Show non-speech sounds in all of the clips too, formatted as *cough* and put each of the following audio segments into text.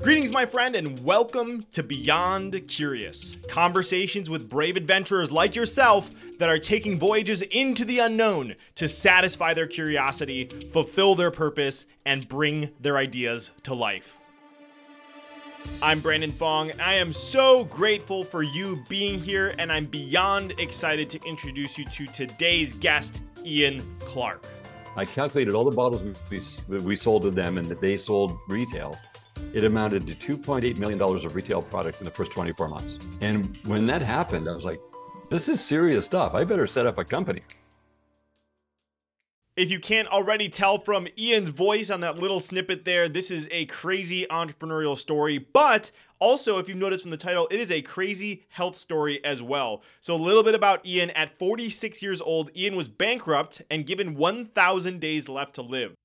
Greetings, my friend, and welcome to Beyond Curious. Conversations with brave adventurers like yourself that are taking voyages into the unknown to satisfy their curiosity, fulfill their purpose, and bring their ideas to life. I'm Brandon Fong. And I am so grateful for you being here, and I'm beyond excited to introduce you to today's guest, Ian Clark. I calculated all the bottles we, we sold to them and that they sold retail. It amounted to $2.8 million of retail product in the first 24 months. And when that happened, I was like, this is serious stuff. I better set up a company. If you can't already tell from Ian's voice on that little snippet there, this is a crazy entrepreneurial story. But also, if you've noticed from the title, it is a crazy health story as well. So, a little bit about Ian. At 46 years old, Ian was bankrupt and given 1,000 days left to live.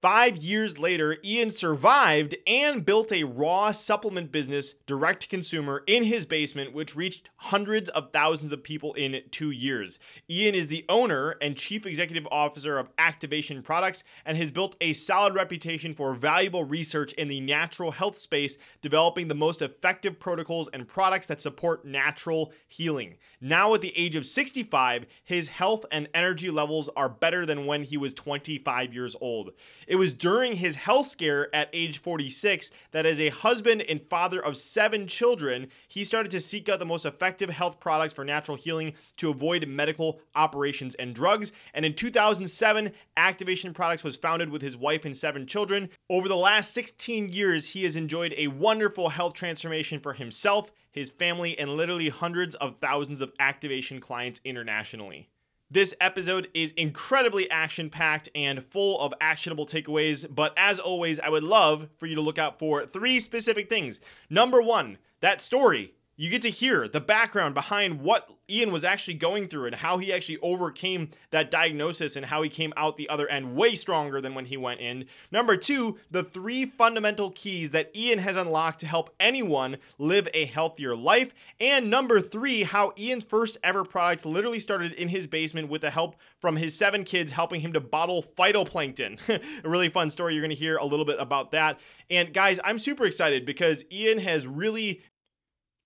Five years later, Ian survived and built a raw supplement business direct to consumer in his basement, which reached hundreds of thousands of people in two years. Ian is the owner and chief executive officer of Activation Products and has built a solid reputation for valuable research in the natural health space, developing the most effective protocols and products that support natural healing. Now, at the age of 65, his health and energy levels are better than when he was 25 years old. It was during his health scare at age 46 that, as a husband and father of seven children, he started to seek out the most effective health products for natural healing to avoid medical operations and drugs. And in 2007, Activation Products was founded with his wife and seven children. Over the last 16 years, he has enjoyed a wonderful health transformation for himself, his family, and literally hundreds of thousands of activation clients internationally. This episode is incredibly action packed and full of actionable takeaways, but as always, I would love for you to look out for three specific things. Number one, that story you get to hear the background behind what Ian was actually going through and how he actually overcame that diagnosis and how he came out the other end way stronger than when he went in. Number two, the three fundamental keys that Ian has unlocked to help anyone live a healthier life. And number three, how Ian's first ever product literally started in his basement with the help from his seven kids helping him to bottle phytoplankton. *laughs* a really fun story. You're going to hear a little bit about that. And guys, I'm super excited because Ian has really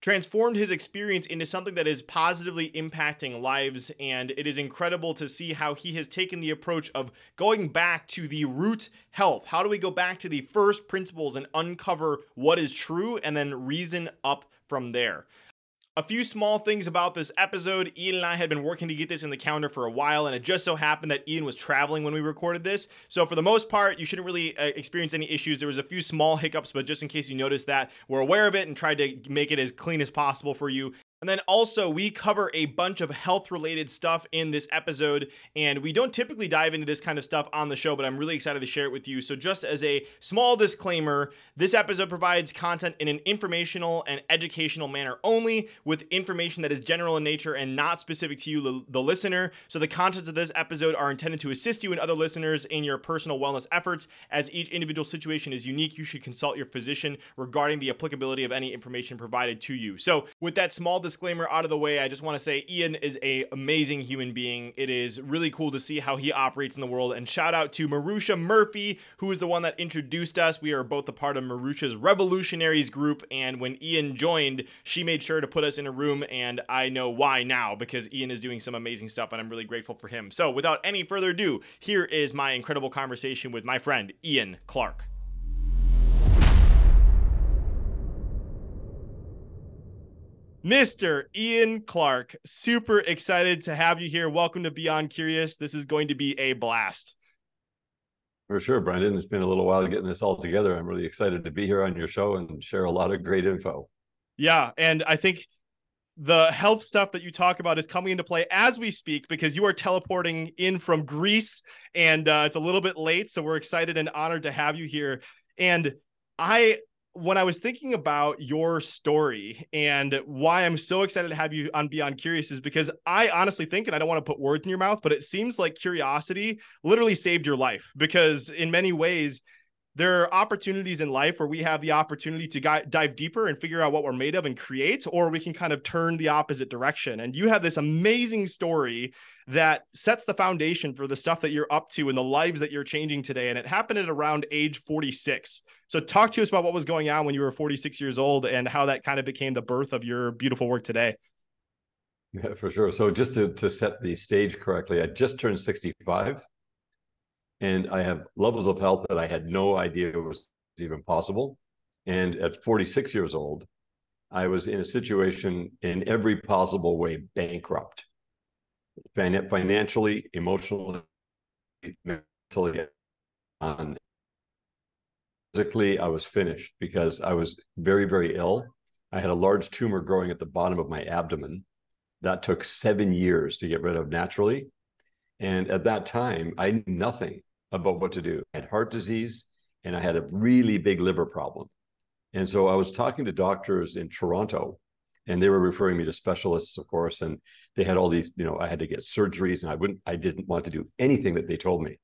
transformed his experience into something that is positively impacting lives. And it is incredible to see how he has taken the approach of going back to the root health. How do we go back to the first principles and uncover what is true and then reason up from there? A few small things about this episode. Ian and I had been working to get this in the calendar for a while, and it just so happened that Ian was traveling when we recorded this. So, for the most part, you shouldn't really uh, experience any issues. There was a few small hiccups, but just in case you noticed that, we're aware of it and tried to make it as clean as possible for you. And then also, we cover a bunch of health related stuff in this episode. And we don't typically dive into this kind of stuff on the show, but I'm really excited to share it with you. So, just as a small disclaimer, this episode provides content in an informational and educational manner only, with information that is general in nature and not specific to you, the listener. So, the contents of this episode are intended to assist you and other listeners in your personal wellness efforts. As each individual situation is unique, you should consult your physician regarding the applicability of any information provided to you. So, with that small disclaimer, disclaimer out of the way, I just want to say Ian is a amazing human being. It is really cool to see how he operates in the world. And shout out to Marusha Murphy, who is the one that introduced us. We are both a part of Marusha's Revolutionaries group, and when Ian joined, she made sure to put us in a room, and I know why now because Ian is doing some amazing stuff, and I'm really grateful for him. So, without any further ado, here is my incredible conversation with my friend Ian Clark. Mr. Ian Clark, super excited to have you here. Welcome to Beyond Curious. This is going to be a blast. For sure, Brendan. It's been a little while getting this all together. I'm really excited to be here on your show and share a lot of great info. Yeah. And I think the health stuff that you talk about is coming into play as we speak because you are teleporting in from Greece and uh, it's a little bit late. So we're excited and honored to have you here. And I when I was thinking about your story and why I'm so excited to have you on Beyond Curious is because I honestly think, and I don't want to put words in your mouth, but it seems like curiosity literally saved your life because in many ways, there are opportunities in life where we have the opportunity to dive deeper and figure out what we're made of and create, or we can kind of turn the opposite direction. And you have this amazing story that sets the foundation for the stuff that you're up to and the lives that you're changing today. And it happened at around age 46. So, talk to us about what was going on when you were 46 years old and how that kind of became the birth of your beautiful work today. Yeah, for sure. So, just to, to set the stage correctly, I just turned 65 and I have levels of health that I had no idea was even possible. And at 46 years old, I was in a situation in every possible way bankrupt, fin- financially, emotionally, mentally, on physically. I was finished because I was very, very ill. I had a large tumor growing at the bottom of my abdomen. That took seven years to get rid of naturally. And at that time, I knew nothing about what to do. I had heart disease and I had a really big liver problem. And so I was talking to doctors in Toronto and they were referring me to specialists, of course. And they had all these, you know, I had to get surgeries and I wouldn't, I didn't want to do anything that they told me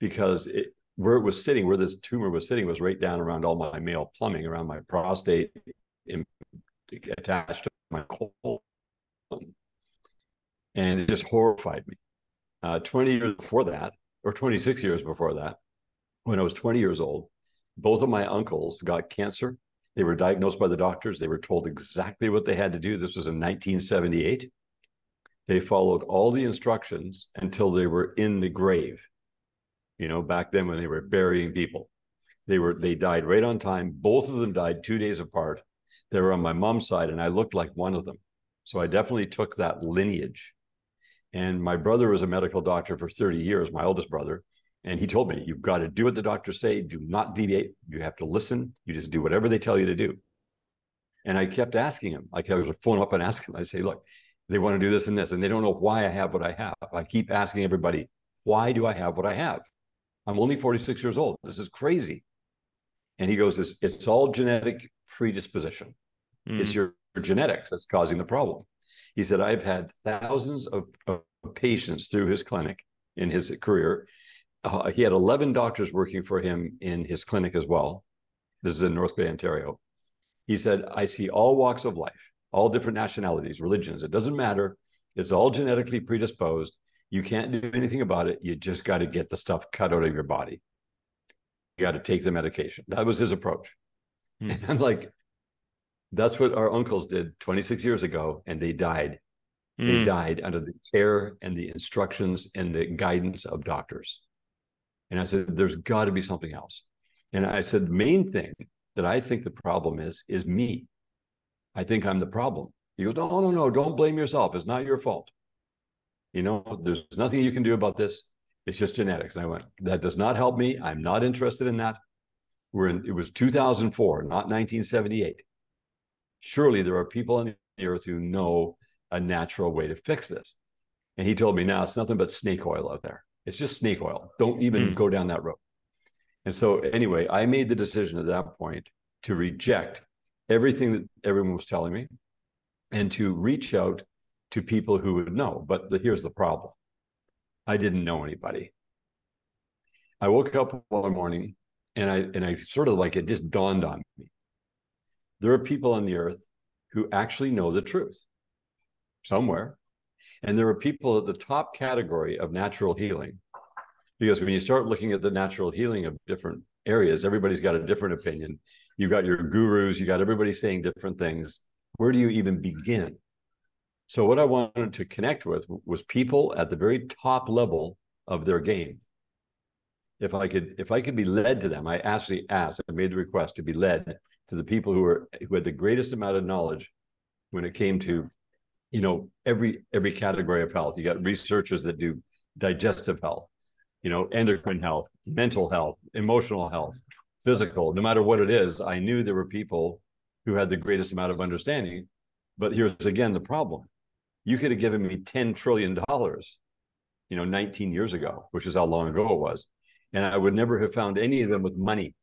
because it, where it was sitting, where this tumor was sitting was right down around all my male plumbing, around my prostate, in, attached to my colon. And it just horrified me. Uh, 20 years before that, or 26 years before that, when I was 20 years old, both of my uncles got cancer. They were diagnosed by the doctors. They were told exactly what they had to do. This was in 1978. They followed all the instructions until they were in the grave. You know, back then when they were burying people, they were they died right on time. Both of them died two days apart. They were on my mom's side, and I looked like one of them. So I definitely took that lineage. And my brother was a medical doctor for 30 years, my oldest brother. And he told me, you've got to do what the doctors say. Do not deviate. You have to listen. You just do whatever they tell you to do. And I kept asking him, like I was phone up and ask him, I say, look, they want to do this and this, and they don't know why I have what I have. I keep asking everybody, why do I have what I have? I'm only 46 years old. This is crazy. And he goes, it's, it's all genetic predisposition. Mm. It's your, your genetics that's causing the problem. He said, I've had thousands of, of patients through his clinic in his career. Uh, he had 11 doctors working for him in his clinic as well. This is in North Bay, Ontario. He said, I see all walks of life, all different nationalities, religions. It doesn't matter. It's all genetically predisposed. You can't do anything about it. You just got to get the stuff cut out of your body. You got to take the medication. That was his approach. Hmm. *laughs* And I'm like, that's what our uncles did 26 years ago, and they died. Mm. They hmm. died under the care and the instructions and the guidance of doctors. And I said, there's got to be something else. And I said, the main thing that I think the problem is, is me. I think I'm the problem. He goes, no, no, no, don't blame yourself. It's not your fault. You know, there's nothing you can do about this. It's just genetics. And I went, that does not help me. I'm not interested in that. We're in, it was 2004, not 1978 surely there are people on the earth who know a natural way to fix this. And he told me, now it's nothing but snake oil out there. It's just snake oil. Don't even mm. go down that road. And so, anyway, I made the decision at that point to reject everything that everyone was telling me and to reach out to people who would know. But the, here's the problem I didn't know anybody. I woke up one morning and I and I sort of like it just dawned on me there are people on the earth who actually know the truth somewhere. And there are people at the top category of natural healing. Because when you start looking at the natural healing of different areas, everybody's got a different opinion. You've got your gurus, you got everybody saying different things. Where do you even begin? So, what I wanted to connect with was people at the very top level of their game. If I could, if I could be led to them, I actually asked, I made the request to be led to the people who were who had the greatest amount of knowledge when it came to you know every every category of health. You got researchers that do digestive health you know endocrine health mental health emotional health physical. No matter what it is i knew there were people who had the greatest amount of understanding. But here's again the problem. You could have given me 10 trillion dollars you know 19 years ago which is how long ago it was and i would never have found any of them with money.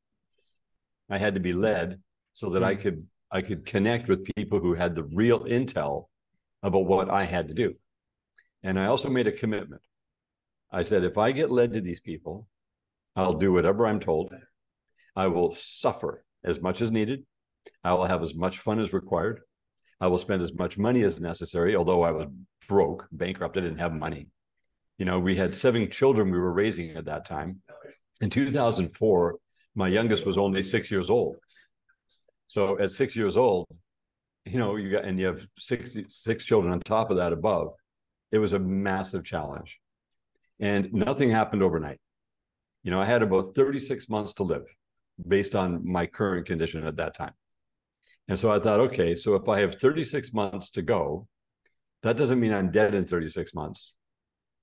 I had to be led so that mm-hmm. I hmm. could I could connect with people who had the real intel about what I had to do. And I also made a commitment. I said, if I get led to these people, I'll do whatever I'm told. I will suffer as much as needed. I will have as much fun as required. I will spend as much money as necessary, although I was broke, bankrupt, I didn't have money. You know, we had seven children we were raising at that time. In 2004, my youngest was only six years old. So at six years old, you know, you got and you have six children on top of that above. It was a massive challenge. And nothing happened overnight. You know, I had about 36 months to live based on my current condition at that time. And so I thought, okay, so if I have 36 months to go, that doesn't mean I'm dead in 36 months.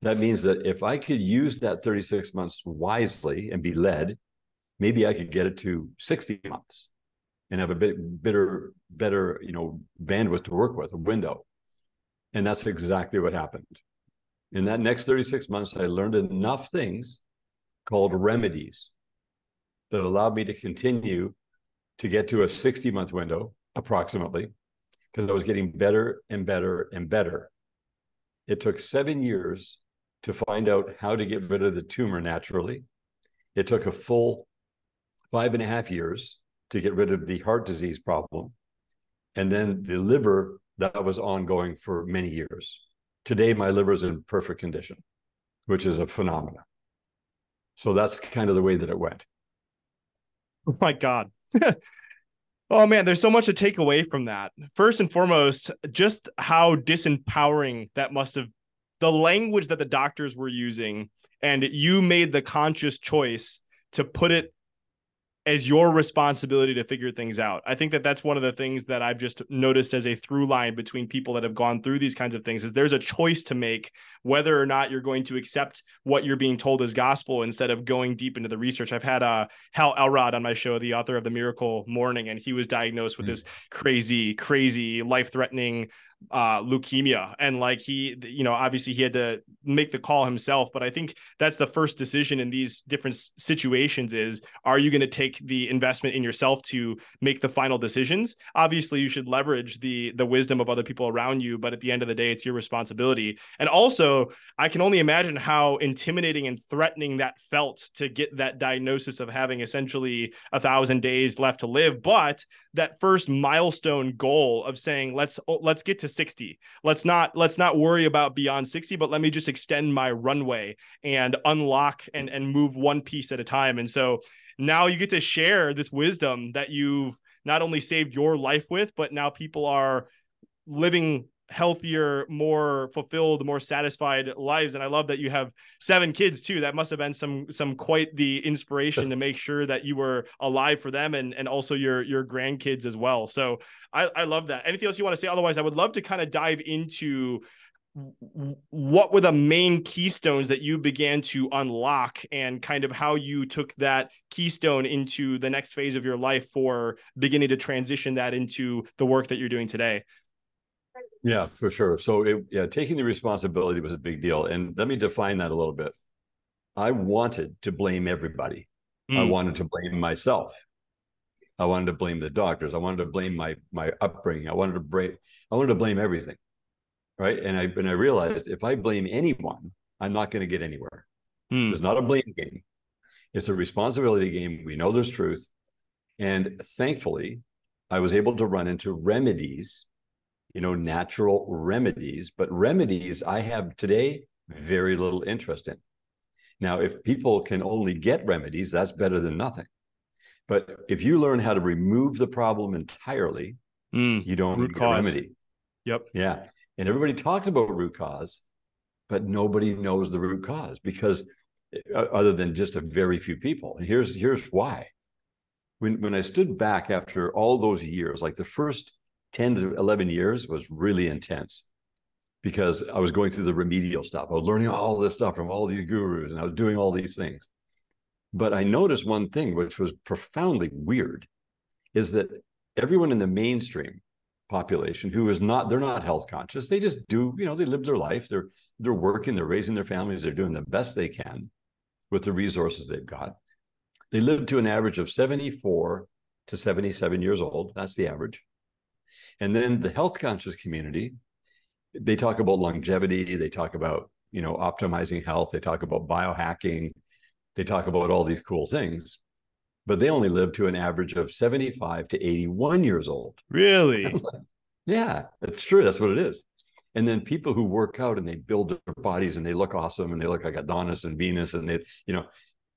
That means that if I could use that 36 months wisely and be led, maybe I could get it to 60 months and have a bit better, better, you know, bandwidth to work with, a window. And that's exactly what happened. In that next 36 months, I learned enough things called remedies that allowed me to continue to get to a 60 month window approximately because I was getting better and better and better. It took seven years to find out how to get rid of the tumor naturally. It took a full five and a half years to get rid of the heart disease problem. And then the liver that was ongoing for many years. Today, my liver is in perfect condition, which is a phenomenon. So that's kind of the way that it went. Oh my God. *laughs* oh man, there's so much to take away from that. First and foremost, just how disempowering that must have the language that the doctors were using, and you made the conscious choice to put it as your responsibility to figure things out. I think that that's one of the things that I've just noticed as a through line between people that have gone through these kinds of things is there's a choice to make whether or not you're going to accept what you're being told as gospel instead of going deep into the research. I've had uh, Hal Elrod on my show, the author of The Miracle Morning, and he was diagnosed with mm-hmm. this crazy, crazy, life threatening uh, leukemia. And like he, you know, obviously he had to make the call himself. But I think that's the first decision in these different situations is are you going to take the investment in yourself to make the final decisions? Obviously, you should leverage the the wisdom of other people around you, but at the end of the day, it's your responsibility. And also, I can only imagine how intimidating and threatening that felt to get that diagnosis of having essentially a thousand days left to live. But that first milestone goal of saying let's oh, let's get to 60 let's not let's not worry about beyond 60 but let me just extend my runway and unlock and and move one piece at a time. And so now you get to share this wisdom that you've not only saved your life with but now people are living healthier, more fulfilled, more satisfied lives. And I love that you have seven kids too. That must have been some some quite the inspiration to make sure that you were alive for them and and also your your grandkids as well. So I, I love that. Anything else you want to say? Otherwise, I would love to kind of dive into what were the main keystones that you began to unlock and kind of how you took that keystone into the next phase of your life for beginning to transition that into the work that you're doing today yeah, for sure. So it, yeah, taking the responsibility was a big deal. And let me define that a little bit. I wanted to blame everybody. Mm. I wanted to blame myself. I wanted to blame the doctors. I wanted to blame my my upbringing. I wanted to blame I wanted to blame everything. Right. And I and I realized if I blame anyone, I'm not going to get anywhere. Mm. It's not a blame game. It's a responsibility game. We know there's truth. And thankfully, I was able to run into remedies you know, natural remedies. But remedies I have today very little interest in. Now, if people can only get remedies, that's better than nothing. But if you learn how to remove the problem entirely, mm, you don't need a remedy. Yep. Yeah. And everybody talks about root cause, but nobody knows the root cause because uh, other than just a very few people. And here's here's why. When when I stood back after all those years, like the first 10 to 11 years was really intense because I was going through the remedial stuff. I was learning all this stuff from all these gurus and I was doing all these things. But I noticed one thing, which was profoundly weird, is that everyone in the mainstream population who is not, they're not health conscious. They just do, you know, they live their life. They're they're working, they're raising their families, they're doing the best they can with the resources they've got. They live to an average of 74 to 77 years old. That's the average. And then the health conscious community, they talk about longevity, they talk about, you know, optimizing health, they talk about biohacking, they talk about all these cool things. but they only live to an average of 75 to 81 years old. Really? *laughs* yeah, that's true. That's what it is. And then people who work out and they build their bodies and they look awesome and they look like Adonis and Venus and they, you know,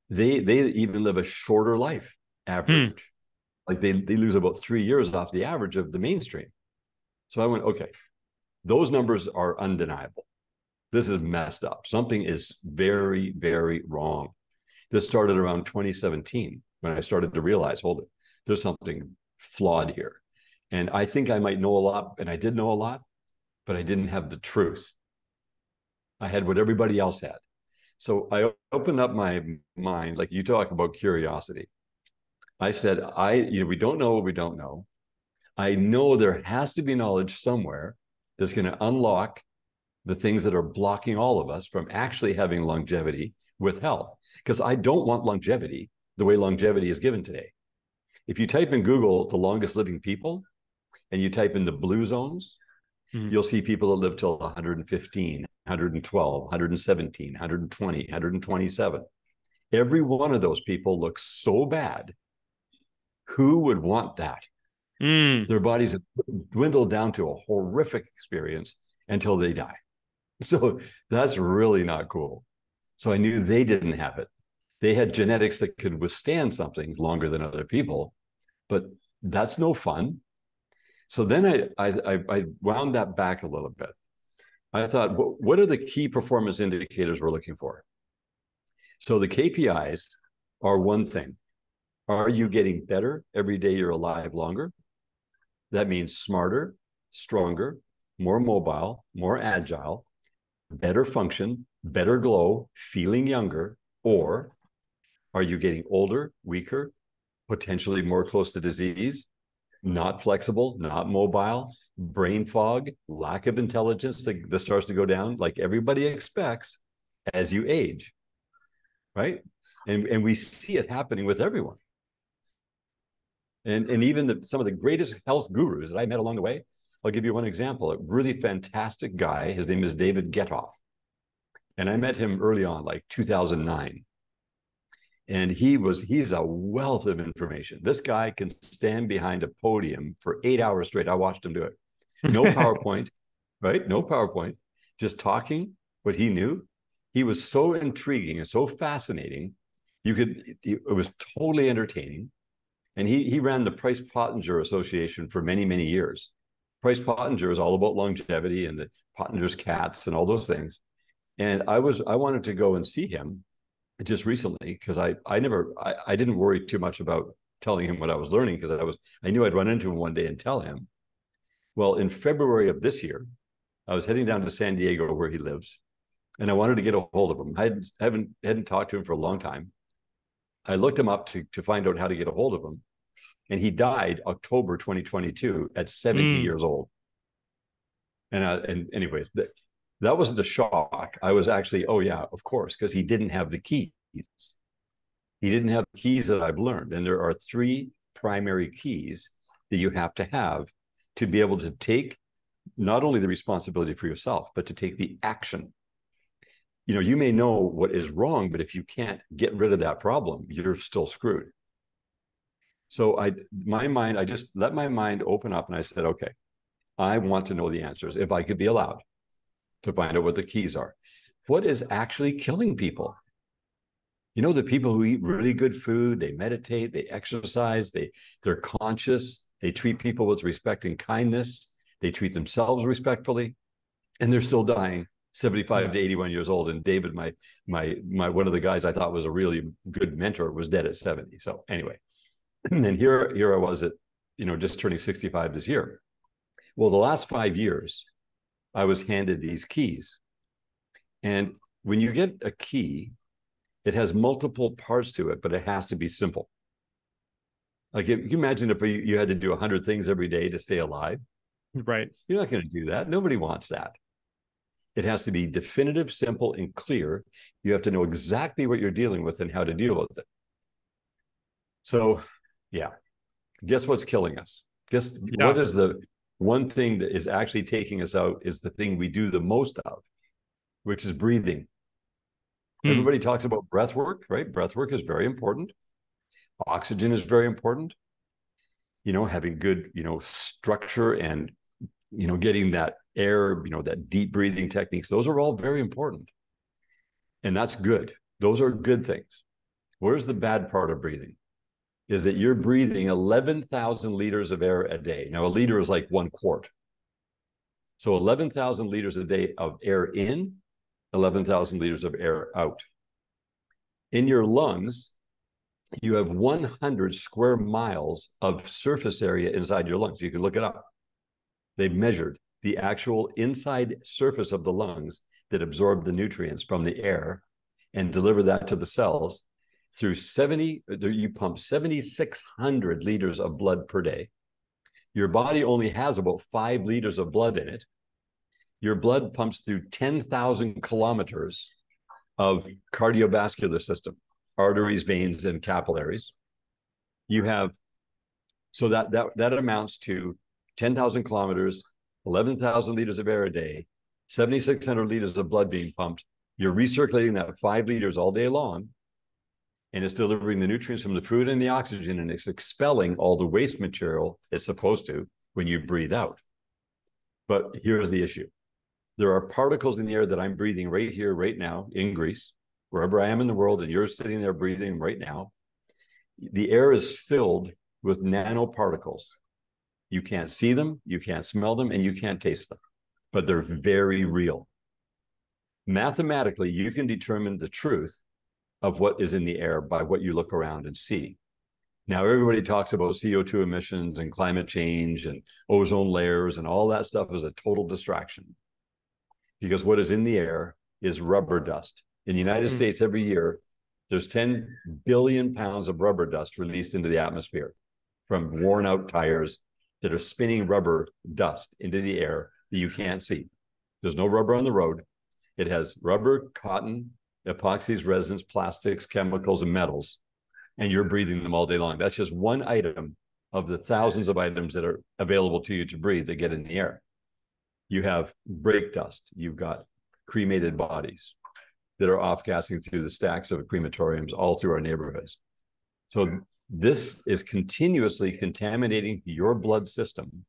they they even live a shorter life hmm. average. Like they they lose about three years off the average of the mainstream. So I went, okay, those numbers are undeniable. This is messed up. Something is very, very wrong. This started around 2017 when I started to realize, hold it, there's something flawed here. And I think I might know a lot, and I did know a lot, but I didn't have the truth. I had what everybody else had. So I opened up my mind, like you talk about curiosity. I said, I, you know, we don't know what we don't know. I know there has to be knowledge somewhere that's going to unlock the things that are blocking all of us from actually having longevity with health. Because I don't want longevity the way longevity is given today. If you type in Google the longest living people and you type in the blue zones, mm-hmm. you'll see people that live till 115, 112, 117, 120, 127. Every one of those people looks so bad. Who would want that? Mm. Their bodies dwindle down to a horrific experience until they die. *laughs* So that's really not cool. So I knew they didn't have it. They had genetics that could withstand something longer than other people, but that's no fun. So then I I, I wound that back a little bit. I thought, what are the key performance indicators we're looking for? So the KPIs are one thing. Are you getting better every day you're alive longer? That means smarter, stronger, more mobile, more agile, better function, better glow, feeling younger, or are you getting older, weaker, potentially more close to disease, not flexible, not mobile, brain fog, lack of intelligence that, that starts to go down like everybody expects as you age, right? And, and we see it happening with everyone. And, and even the, some of the greatest health gurus that I met along the way, I'll give you one example. A really fantastic guy. His name is David Getoff. And I met him early on, like 2009. And he was, he's a wealth of information. This guy can stand behind a podium for eight hours straight. I watched him do it. No *laughs* PowerPoint, right? No PowerPoint, just talking what he knew. He was so intriguing and so fascinating. You could, it was totally entertaining. And he, he ran the Price Pottenger Association for many, many years. Price Pottenger is all about longevity and the Pottenger's cats and all those things. And I was I wanted to go and see him just recently because I I never I, I didn't worry too much about telling him what I was learning because I was I knew I'd run into him one day and tell him. Well, in February of this year, I was heading down to San Diego where he lives, and I wanted to get a hold of him. I hadn't haven't, hadn't talked to him for a long time. I looked him up to, to find out how to get a hold of him. And he died October 2022 at 70 mm. years old. And, uh, and anyways, the, that wasn't a shock. I was actually, oh yeah, of course, because he didn't have the keys. He didn't have the keys that I've learned. And there are three primary keys that you have to have to be able to take not only the responsibility for yourself, but to take the action. You know, you may know what is wrong, but if you can't get rid of that problem, you're still screwed. So I my mind, I just let my mind open up and I said, okay, I want to know the answers if I could be allowed to find out what the keys are. What is actually killing people? You know, the people who eat really good food, they meditate, they exercise, they they're conscious, they treat people with respect and kindness, they treat themselves respectfully, and they're still dying 75 to 81 years old. And David, my my my one of the guys I thought was a really good mentor, was dead at 70. So anyway, *clears throat* and here here I was at, you know, just turning 65 this year. Well, the last five years, I was handed these keys. And when you get a key, it has multiple parts to it, but it has to be simple. Like, if you imagine if you had to do 100 things every day to stay alive. Right. You're not going to do that. Nobody wants that. It has to be definitive, simple, and clear. You have to know exactly what you're dealing with and how to deal with it. So, yeah. Guess what's killing us? Guess yeah. what is the one thing that is actually taking us out is the thing we do the most of, which is breathing. Hmm. Everybody talks about breath work, right? Breath work is very important. Oxygen is very important. You know, having good, you know, structure and, you know, getting that air, you know, that deep breathing techniques, those are all very important. And that's good. Those are good things. Where's the bad part of breathing? Is that you're breathing 11,000 liters of air a day. Now, a liter is like one quart. So 11,000 liters a day of air in, 11,000 liters of air out. In your lungs, you have 100 square miles of surface area inside your lungs. You can look it up. They've measured the actual inside surface of the lungs that absorb the nutrients from the air and deliver that to the cells through 70 uh, you pump 7600 liters of blood per day. Your body only has about 5 liters of blood in it. Your blood pumps through 10,000 kilometers of cardiovascular system arteries veins and capillaries. You have so that that that amounts to 10,000 kilometers 11,000 liters of air a day 7600 liters of blood being pumped. You're recirculating that 5 liters all day long and it's delivering the nutrients from the food and the oxygen and it's expelling all the waste material it's supposed to when you breathe out. But here's the issue. There are particles in the air that i'm breathing right here right now in greece wherever i am in the world and you're sitting there breathing right now. The air is filled with nanoparticles you can't see them you can't smell them and you can't taste them but they're very real mathematically you can determine the truth of what is in the air by what you look around and see. Now, everybody talks about CO2 emissions and climate change and ozone layers, and all that stuff is a total distraction because what is in the air is rubber dust. In the United mm-hmm. States, every year, there's 10 billion pounds of rubber dust released into the atmosphere from worn out tires that are spinning rubber dust into the air that you can't see. There's no rubber on the road. It has rubber, cotton, epoxies, resins, plastics, chemicals, and metals, and you're breathing them all day long. That's just one item of the thousands of items that are available to you to breathe that get in the air. You have brake dust, you've got cremated bodies that are off gassing through the stacks of crematoriums all through our neighborhoods. So this is continuously contaminating your blood system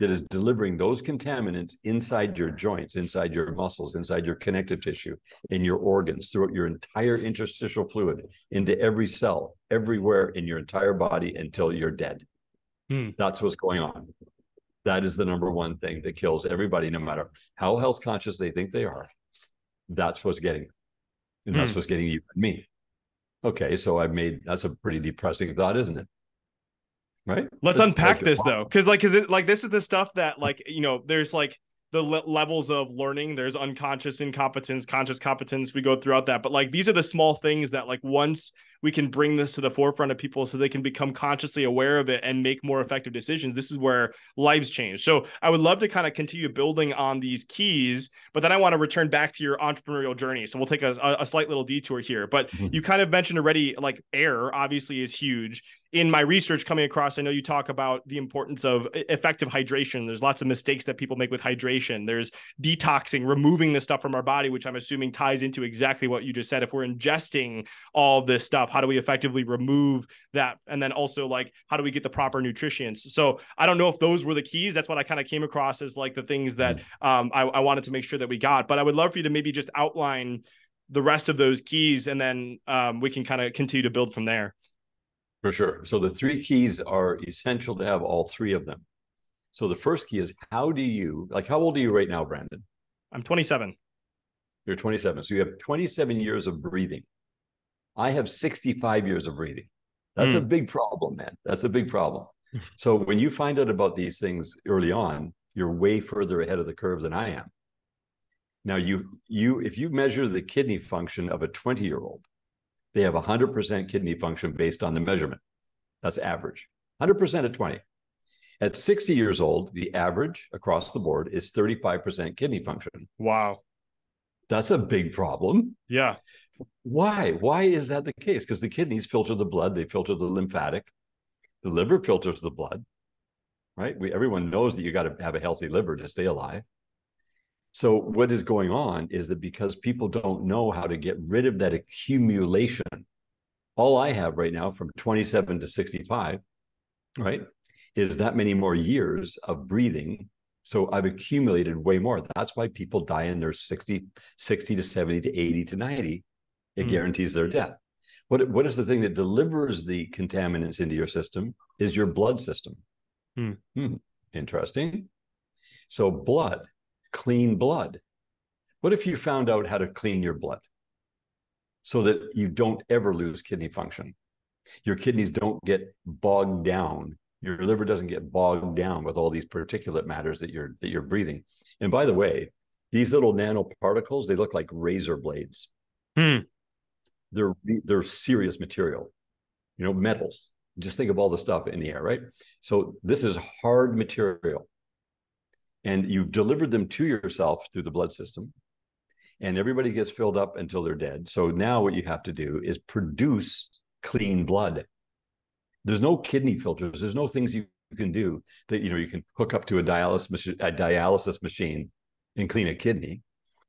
that is delivering those contaminants inside your joints, inside your muscles, inside your connective tissue, in your organs, throughout your entire interstitial fluid, into every cell, everywhere in your entire body until you're dead. Hmm. That's what's going on. That is the number one thing that kills everybody, no matter how health conscious they think they are. That's what's getting, and that's hmm. what's getting you and me. Okay, so I've made that's a pretty depressing thought, isn't it? right? Let's unpack this though because like because it like this is the stuff that like you know there's like the le- levels of learning. There's unconscious incompetence conscious competence we go throughout that. But like these are the small things that like once we can bring this to the forefront of people so they can become consciously aware of it and make more effective decisions. This is where lives change. So i would love to kind of continue building on these keys but then i want to return back to your entrepreneurial journey. So we'll take a, a slight little detour here but mm-hmm. you kind of mentioned already like air obviously is huge in my research coming across, I know you talk about the importance of effective hydration. There's lots of mistakes that people make with hydration. There's detoxing, removing the stuff from our body, which I'm assuming ties into exactly what you just said. If we're ingesting all this stuff, how do we effectively remove that? And then also, like, how do we get the proper nutrients? So I don't know if those were the keys. That's what I kind of came across as like the things that mm. um, I, I wanted to make sure that we got. But I would love for you to maybe just outline the rest of those keys and then um, we can kind of continue to build from there. For sure. So the three keys are essential to have all three of them. So the first key is how do you, like, how old are you right now, Brandon? I'm 27. You're 27. So you have 27 years of breathing. I have 65 years of breathing. That's mm. a hmm. big problem, man. That's a big problem. *laughs* so when you find out about these things early on, you're way further ahead of the curve than I am. Now you you if you measure the kidney function of a 20 year old, they have 100% kidney function based on the measurement. That's average. 100% at 20. At 60 years old, the average across the board is 35% kidney function. Wow. That's a big problem. Yeah. Why? Why is that the case? Because the kidneys filter the blood, they filter the lymphatic, the liver filters the blood, right? We, everyone knows that you got to have a healthy liver to stay alive. So what is going on is that because people don't know how to get rid of that accumulation All I have right now from 27 to 65, right, is that many more years of breathing. So I've accumulated way more. That's why people die in their 60, 60 to 70 to 80 to 90. It mm. guarantees their death. What, what is the thing that delivers the contaminants into your system is your blood system. Mm. Hmm. Interesting. So blood, clean blood. What if you found out how to clean your blood so that you don't ever lose kidney function? Your kidneys don't get bogged down. Your liver doesn't get bogged down with all these particulate matters that you're that you're breathing. And by the way, these little nanoparticles, they look like razor blades. Hmm. They're they're serious material. You know, metals. Just think of all the stuff in the air, right? So this is hard material. And you've delivered them to yourself through the blood system and everybody gets filled up until they're dead. So now what you have to do is produce clean blood. There's no kidney filters. There's no things you can do that you know you can hook up to a dialysis machine, a dialysis machine and clean a kidney.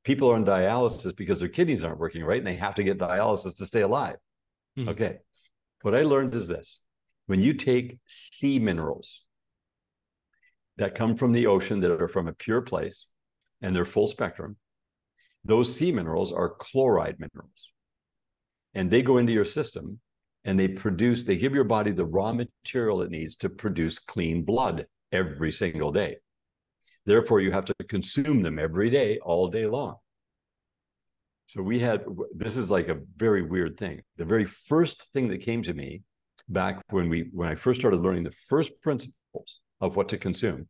People are on dialysis because their kidneys aren't working right and they have to get dialysis to stay alive. Mm-hmm. Okay. What I learned is this when you take sea minerals that come from the ocean that are from a pure place and they're full spectrum, those sea minerals are chloride minerals. And they go into your system and they produce, they give your body the raw material it needs to produce clean blood every single day. Therefore, you have to consume them every day, all day long. So we had this is like a very weird thing. The very first thing that came to me back when we when I first started learning the first principles of what to consume,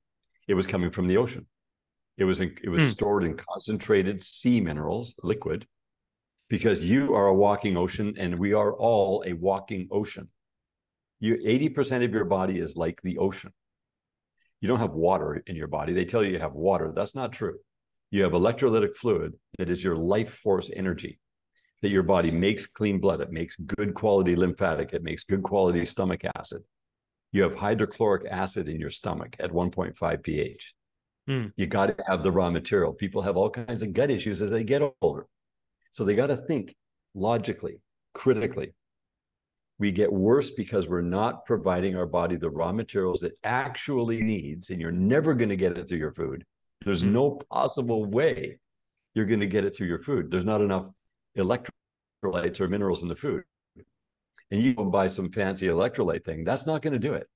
it was coming from the ocean. It was in, it was mm. stored in concentrated sea minerals, liquid, because you are a walking ocean and we are all a walking ocean. You 80% of your body is like the ocean. You don't have water in your body. They tell you you have water. That's not true. You have electrolytic fluid that is your life force energy that your body makes clean blood. It makes good quality lymphatic. It makes good quality stomach acid. You have hydrochloric acid in your stomach at 1.5 pH. Mm. You got to have the raw material. People have all kinds of gut issues as they get older. So they got to think logically, critically. We get worse because we're not providing our body the raw materials it actually needs, and you're never going to get it through your food. There's mm. no possible way you're going to get it through your food. There's not enough electrolytes or minerals in the food. And you go buy some fancy electrolyte thing, that's not going to do it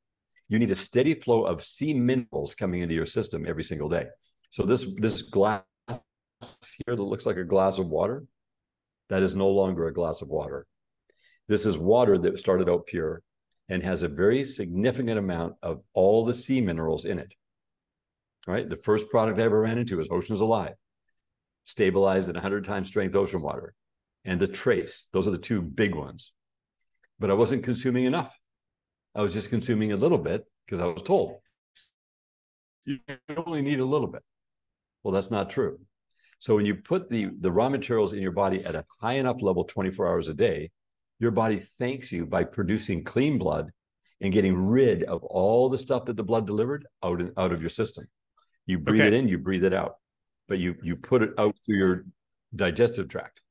you need a steady flow of sea minerals coming into your system every single day. So this this glass here that looks like a glass of water, that is no longer a glass of water. This is water that started out pure and has a very significant amount of all the sea minerals in it. Right? The first product I ever ran into was Oceans Alive, stabilized at 100 times strength ocean water, and the Trace. Those are the two big ones. But I wasn't consuming enough. I was just consuming a little bit because I was told you only need a little bit. Well, that's not true. So when you put the, the raw materials in your body at a high enough level 24 hours a day, your body thanks you by producing clean blood and getting rid of all the stuff that the blood delivered out, out of your system. You breathe okay. it in, you breathe it out, but you you put it out through your digestive tract.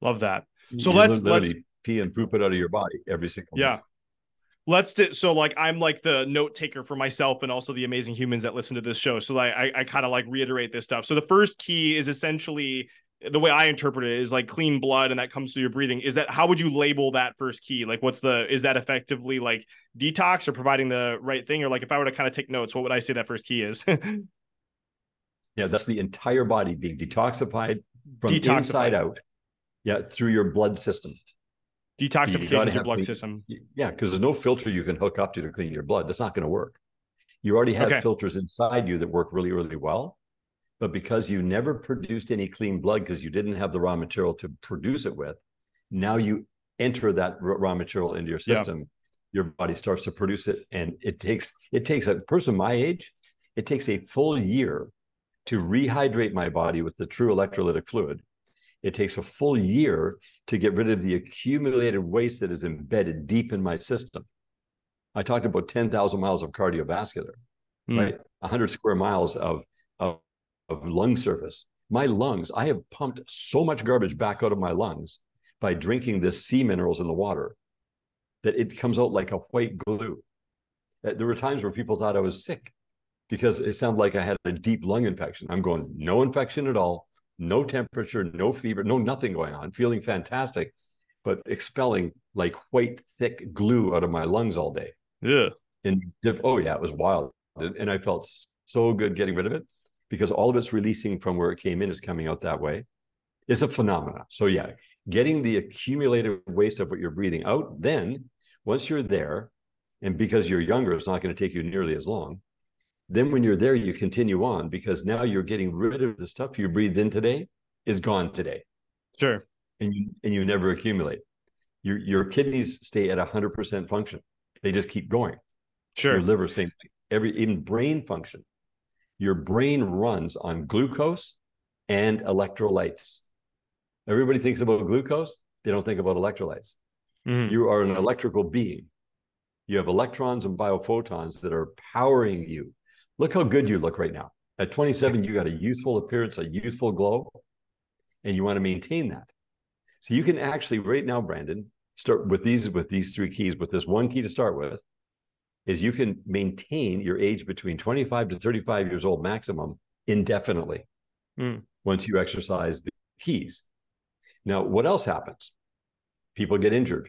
Love that. So you let's let's pee and poop it out of your body every single yeah. Day let's do so like i'm like the note taker for myself and also the amazing humans that listen to this show. So like, i, I kind of like reiterate this stuff. So the first key is essentially the way i interpret it is like clean blood and that comes through your breathing. Is that how would you label that first key? Like what's the is that effectively like detox or providing the right thing? Or like if i were to kind of take notes what would i say that first key is? *laughs* Yeah that's the entire body being detoxified from detoxified. inside out yeah through your blood system detoxification of your blood system. Yeah, because there's no filter you can hook up to to clean your blood. That's not going to work. You already have okay. filters inside you that work really, really well. But because you never produced any clean blood because you didn't have the raw material to produce it with, now you enter that raw material into your system. Yeah. Your body starts to produce it, and it takes it takes a person my age, it takes a full year to rehydrate my body with the true electrolytic fluid it takes a full year to get rid of the accumulated waste that is embedded deep in my system. I talked about 10,000 miles of cardiovascular, mm. right? 100 square miles of, of, of lung surface. My lungs, I have pumped so much garbage back out of my lungs by drinking this sea minerals in the water that it comes out like a white glue. Uh, there were times where people thought I was sick because it sounded like I had a deep lung infection. I'm going, no infection at all, no temperature, no fever, no nothing going on, feeling fantastic, but expelling like white, thick glue out of my lungs all day. Yeah. And oh, yeah, it was wild. And I felt so good getting rid of it because all of it's releasing from where it came in is coming out that way. It's a phenomena. So, yeah, getting the accumulated waste of what you're breathing out, then once you're there, and because you're younger, it's not going to take you nearly as long. Then when you're there, you continue on because now you're getting rid of the stuff you breathed in today is gone today. Sure. And you and you never accumulate. Your your kidneys stay at hundred percent function. They just keep going. Sure. Your liver, same thing. Every even brain function. Your brain runs on glucose and electrolytes. Everybody thinks about glucose. They don't think about electrolytes. Mm-hmm. You are an electrical being. You have electrons and biophotons that are powering you. Look how good you look right now. At 27, you got a youthful appearance, a youthful glow, and you want to maintain that. So you can actually right now, Brandon, start with these with these three keys. With this one key to start with, is you can maintain your age between 25 to 35 years old maximum indefinitely mm. once you exercise the keys. Now, what else happens? People get injured.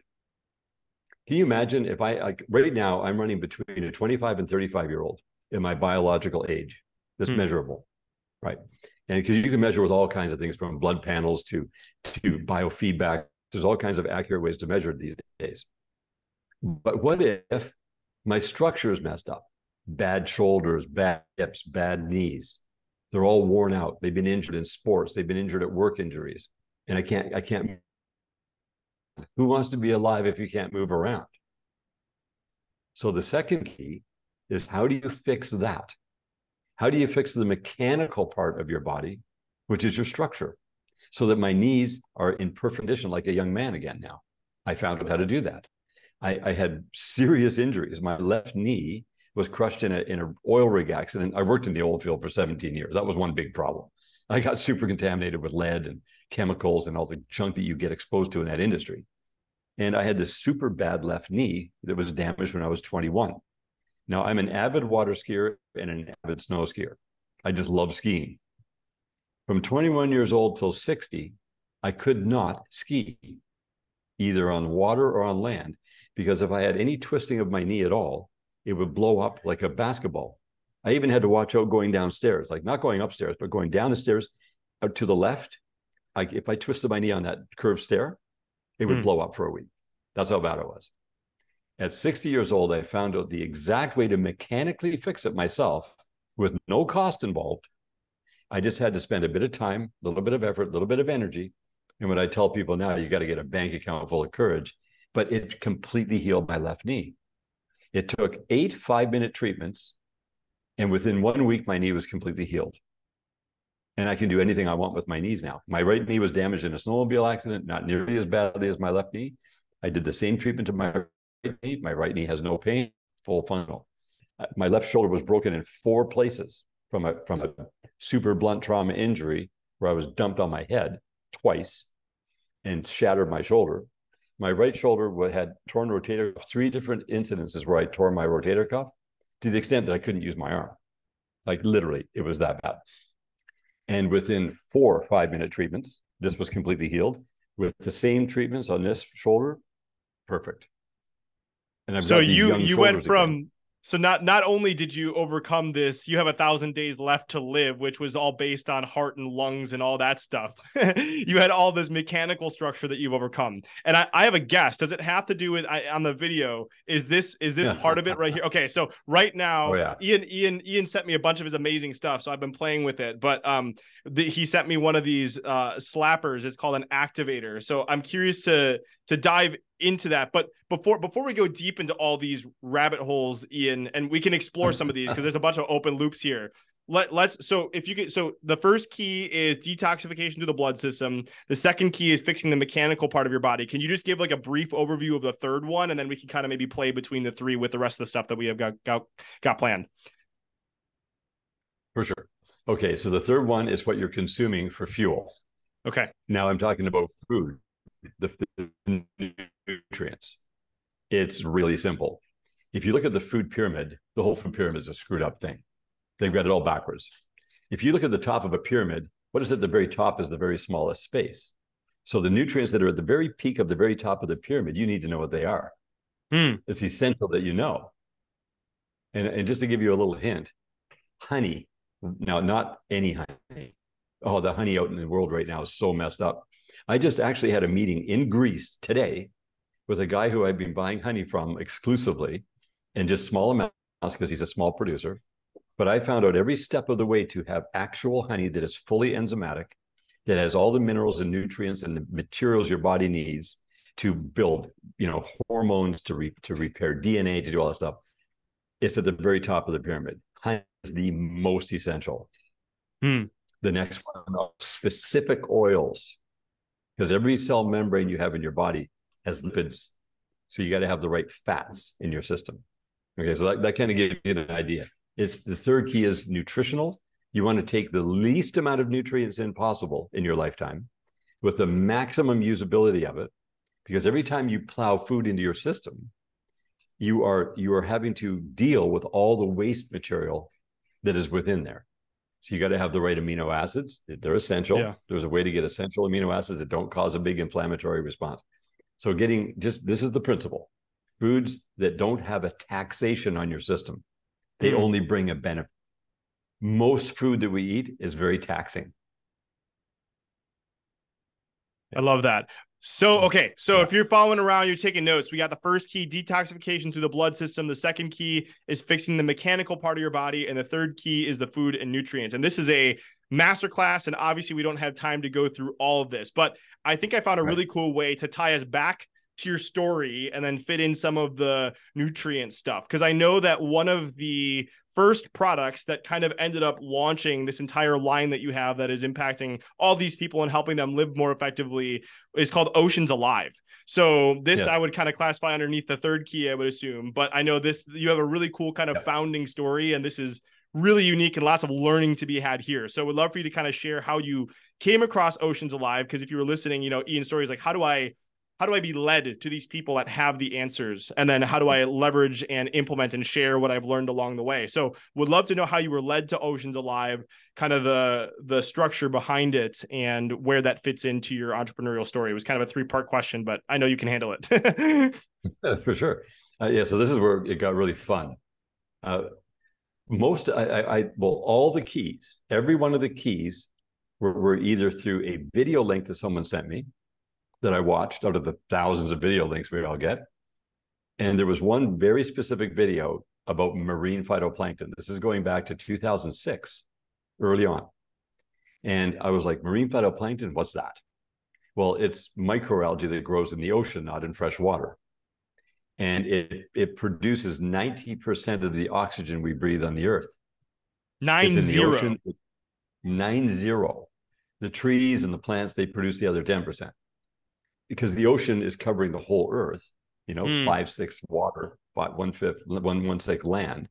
Can you imagine if I like right now I'm running between a 25 and 35 year old in my biological age that's hmm. measurable, right? And because you can measure with all kinds of things from blood panels to to biofeedback, there's all kinds of accurate ways to measure these days. But what if my structure is messed up? Bad shoulders, bad hips, bad knees. They're all worn out. They've been injured in sports. They've been injured at work injuries, and I can't I can't who wants to be alive if you can't move around? So the second key is how do you fix that? How do you fix the mechanical part of your body, which is your structure, so that my knees are in perfect condition like a young man again now? I found out how to do that. I, I had serious injuries. My left knee was crushed in a in an oil rig accident. I worked in the oil field for 17 years. That was one big problem. I got super contaminated with lead and chemicals and all the junk that you get exposed to in that industry. And I had this super bad left knee that was damaged when I was 21. Now I'm an avid water skier and an avid snow skier. I just love skiing. From 21 years old till 60, I could not ski either on water or on land because if I had any twisting of my knee at all, it would blow up like a basketball. I even had to watch out going downstairs, like not going upstairs, but going down the stairs out to the left. I, if I twisted my knee on that curved stair, it would mm. blow up for a week. That's how bad it was. At 60 years old, I found out the exact way to mechanically fix it myself with no cost involved. I just had to spend a bit of time, a little bit of effort, a little bit of energy. And what I tell people now, you got to get a bank account full of courage. But it completely healed my left knee. It took eight five minute treatments and within one week, my knee was completely healed. And I can do anything I want with my knees now. My right knee was damaged in a snowmobile accident, not nearly as badly as my left knee. I did the same treatment to my knee. My right knee has no pain, full funnel. Uh, my left shoulder was broken in four places from a from a super blunt trauma injury where I was dumped on my head twice and shattered my shoulder. My right shoulder had torn rotator three different incidences where I tore my rotator cuff to the extent that I couldn't use my arm. Like literally, it was that bad. And within four or five minute treatments, this was completely healed. With the same treatments on this shoulder, perfect. And I've so you you went from again. So not not only did you overcome this, you have a thousand days left to live, which was all based on heart and lungs and all that stuff. *laughs* you had all this mechanical structure that you've overcome. And I, I have a guess. Does it have to do with I, on the video? Is this is this part of it right here? Okay, so right now, oh, yeah. Ian Ian Ian sent me a bunch of his amazing stuff, so I've been playing with it. But um, the, he sent me one of these uh slappers. It's called an activator. So I'm curious to to dive into that. But before before we go deep into all these rabbit holes, Ian, and we can explore some of these because there's a bunch of open loops here. Let let's so if you get so the first key is detoxification to the blood system. The second key is fixing the mechanical part of your body. Can you just give like a brief overview of the third one, and then we can kind of maybe play between the three with the rest of the stuff that we have got got, got planned. For sure. Okay, so the third one is what you're consuming for fuel. Okay. Now I'm talking about food the, the nutrients. It's really simple. If you look at the food pyramid, the whole food pyramid is a screwed up thing. They've got it all backwards. If you look at the top of a pyramid, what is at the very top is the very smallest space. So the nutrients that are at the very peak of the very top of the pyramid, you need to know what they are. Hmm. It's essential that you know. And, and just to give you a little hint, honey, now not any honey. Oh, the honey out in the world right now is so messed up. I just actually had a meeting in Greece today with a guy who I've been buying honey from exclusively in just small amounts because he's a small producer. But I found out every step of the way to have actual honey that is fully enzymatic, that has all the minerals and nutrients and the materials your body needs to build, you know, hormones to re- to repair DNA, to do all that stuff. It's at the very top of the pyramid. Honey is the most essential. Hmm. The next one, specific oils, because every cell membrane you have in your body has lipids. So you got to have the right fats in your system. Okay, so that, that kind of gives you an idea. It's the third key is nutritional. You want to take the least amount of nutrients in possible in your lifetime with the maximum usability of it. Because every time you plow food into your system, you are you are having to deal with all the waste material that is within there. So you got to have the right amino acids. They're essential. Yeah. There's a way to get essential amino acids that don't cause a big inflammatory response. So getting just this is the principle. Foods that don't have a taxation on your system, they Mm. only bring a benefit. Most food that we eat is very taxing. I love that. So, okay. So, if you're following around, you're taking notes. We got the first key, detoxification through the blood system. The second key is fixing the mechanical part of your body. And the third key is the food and nutrients. And this is a masterclass. And obviously, we don't have time to go through all of this, but I think I found a really cool way to tie us back to your story and then fit in some of the nutrient stuff. Because I know that one of the first products that kind of ended up launching this entire line that you have that is impacting all these people and helping them live more effectively is called Oceans Alive. So this Yeah. I would kind of classify underneath the third key, I would assume. But I know this you have a really cool kind of Yeah. founding story, and this is really unique and lots of learning to be had here. So I would love for you to kind of share how you came across Oceans Alive. Because if you were listening, you know, Ian's story is like, how do I how do I be led to these people that have the answers? And then how do I leverage and implement and share what I've learned along the way? So would love to know how you were led to Oceans Alive, kind of the the structure behind it and where that fits into your entrepreneurial story. It was kind of a three-part question, but I know you can handle it. *laughs* For sure. Uh, yeah. So this is where it got really fun. Uh, most, I, I, I, well, all the keys, every one of the keys were, were either through a video link that someone sent me that I watched out of the thousands of video links we all get. And there was one very specific video about marine phytoplankton. This is going back to 2006, early on. And I was like, marine phytoplankton, what's that? Well, it's microalgae that grows in the ocean, not in fresh water. And it, it produces 90% of the oxygen we breathe on the earth. Nine zero. Nine zero. The trees and the plants, they produce the other 10%. Because the ocean is covering the whole earth, you know, Mm. five, six water, five, one fifth, one, one sixth land.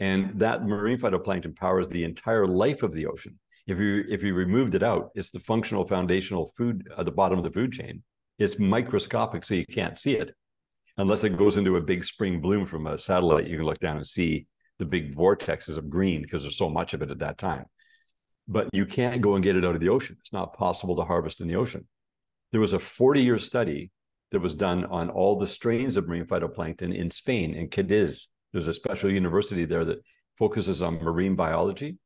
And that marine phytoplankton powers the entire life of the ocean. If you if you removed it out, it's the functional foundational food at the bottom of the food chain. It's microscopic, so you can't see it unless it goes into a big spring bloom from a satellite. You can look down and see the big vortexes of green because there's so much of it at that time. But you can't go and get it out of the ocean. It's not possible to harvest in the ocean. There was a 40 year study that was done on all the strains of marine phytoplankton in Spain, in Cadiz. There's a special university there that focuses on marine biology.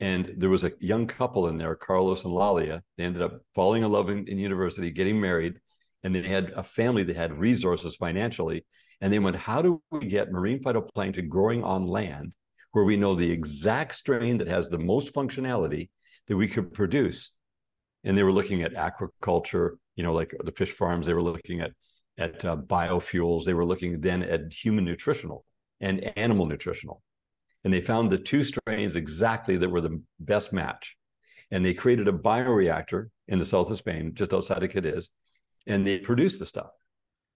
And there was a young couple in there, Carlos and Lalia. They ended up falling in love in, in university, getting married, and they had a family that had resources financially. And they went, How do we get marine phytoplankton growing on land where we know the exact strain that has the most functionality that we could produce? And they were looking at aquaculture, you know, like the fish farms. They were looking at at uh, biofuels. They were looking then at human nutritional and animal nutritional. And they found the two strains exactly that were the best match. And they created a bioreactor in the south of Spain, just outside of Cadiz, and they produced the stuff.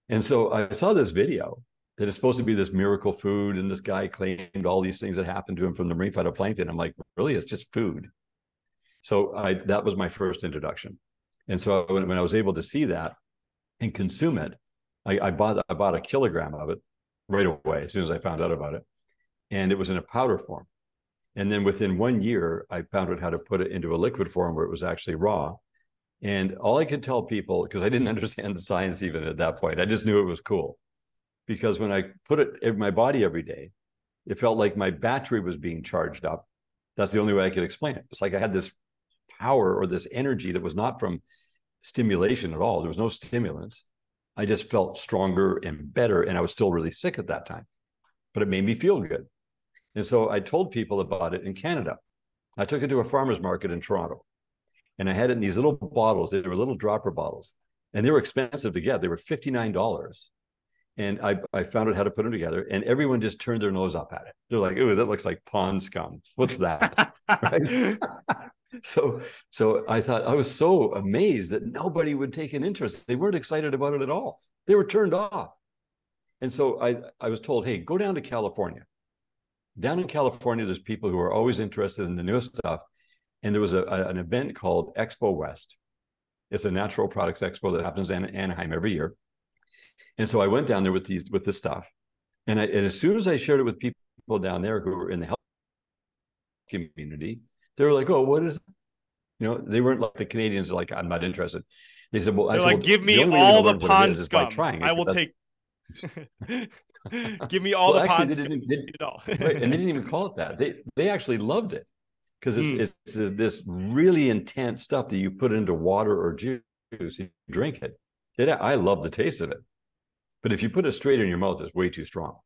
And so I saw this video that is supposed to be this miracle food, and this guy claimed all these things that happened to him from the marine phytoplankton. I'm like, really? It's just food. So I that was my first introduction. And so when, when I was able to see that and consume it, I, I bought I bought a kilogram of it right away as soon as I found out about it, and it was in a powder form. And then within one year, I found out how to put it into a liquid form where it was actually raw. And all I could tell people, because I didn't *laughs* understand the science even at that point, I just knew it was cool. Because when I put it in my body every day, it felt like my battery was being charged up. That's the only way I could explain it. It's like I had this power or this energy that was not from stimulation at all. There was no stimulants. I just felt stronger and better. And I was still really sick at that time, but it made me feel good. And so I told people about it in Canada. I took it to a farmer's market in Toronto and I had it in these little bottles. They were little dropper bottles and they were expensive to get. They were $59. And I, I found out how to put them together and everyone just turned their nose up at it. They're like, oh, that looks like pond scum. What's that? *laughs* so so I thought I was so amazed that nobody would take an interest. They weren't excited about it at all. They were turned off. And so I I was told, hey, go down to California. Down in California, there's people who are always interested in the newest stuff. And there was a, a an event called Expo West. It's a natural products expo that happens in Anaheim every year. And so I went down there with these with this stuff. And, I, and as soon as I shared it with people down there who were in the health community, they were like, "Oh, what is?" You know, they weren't like the Canadians. Like, I'm not interested. They said, "Well, They're I like, said, give me the all the pond scum. trying I will take. *laughs* give me all well, the actually, they didn't, they, *laughs* right, and they didn't even *laughs* call it that. They they actually loved it because it's, Mm. it's it's this really intense stuff that you put into water or juice. You drink it. It I love the taste of it, but if you put it straight in your mouth, it's way too strong.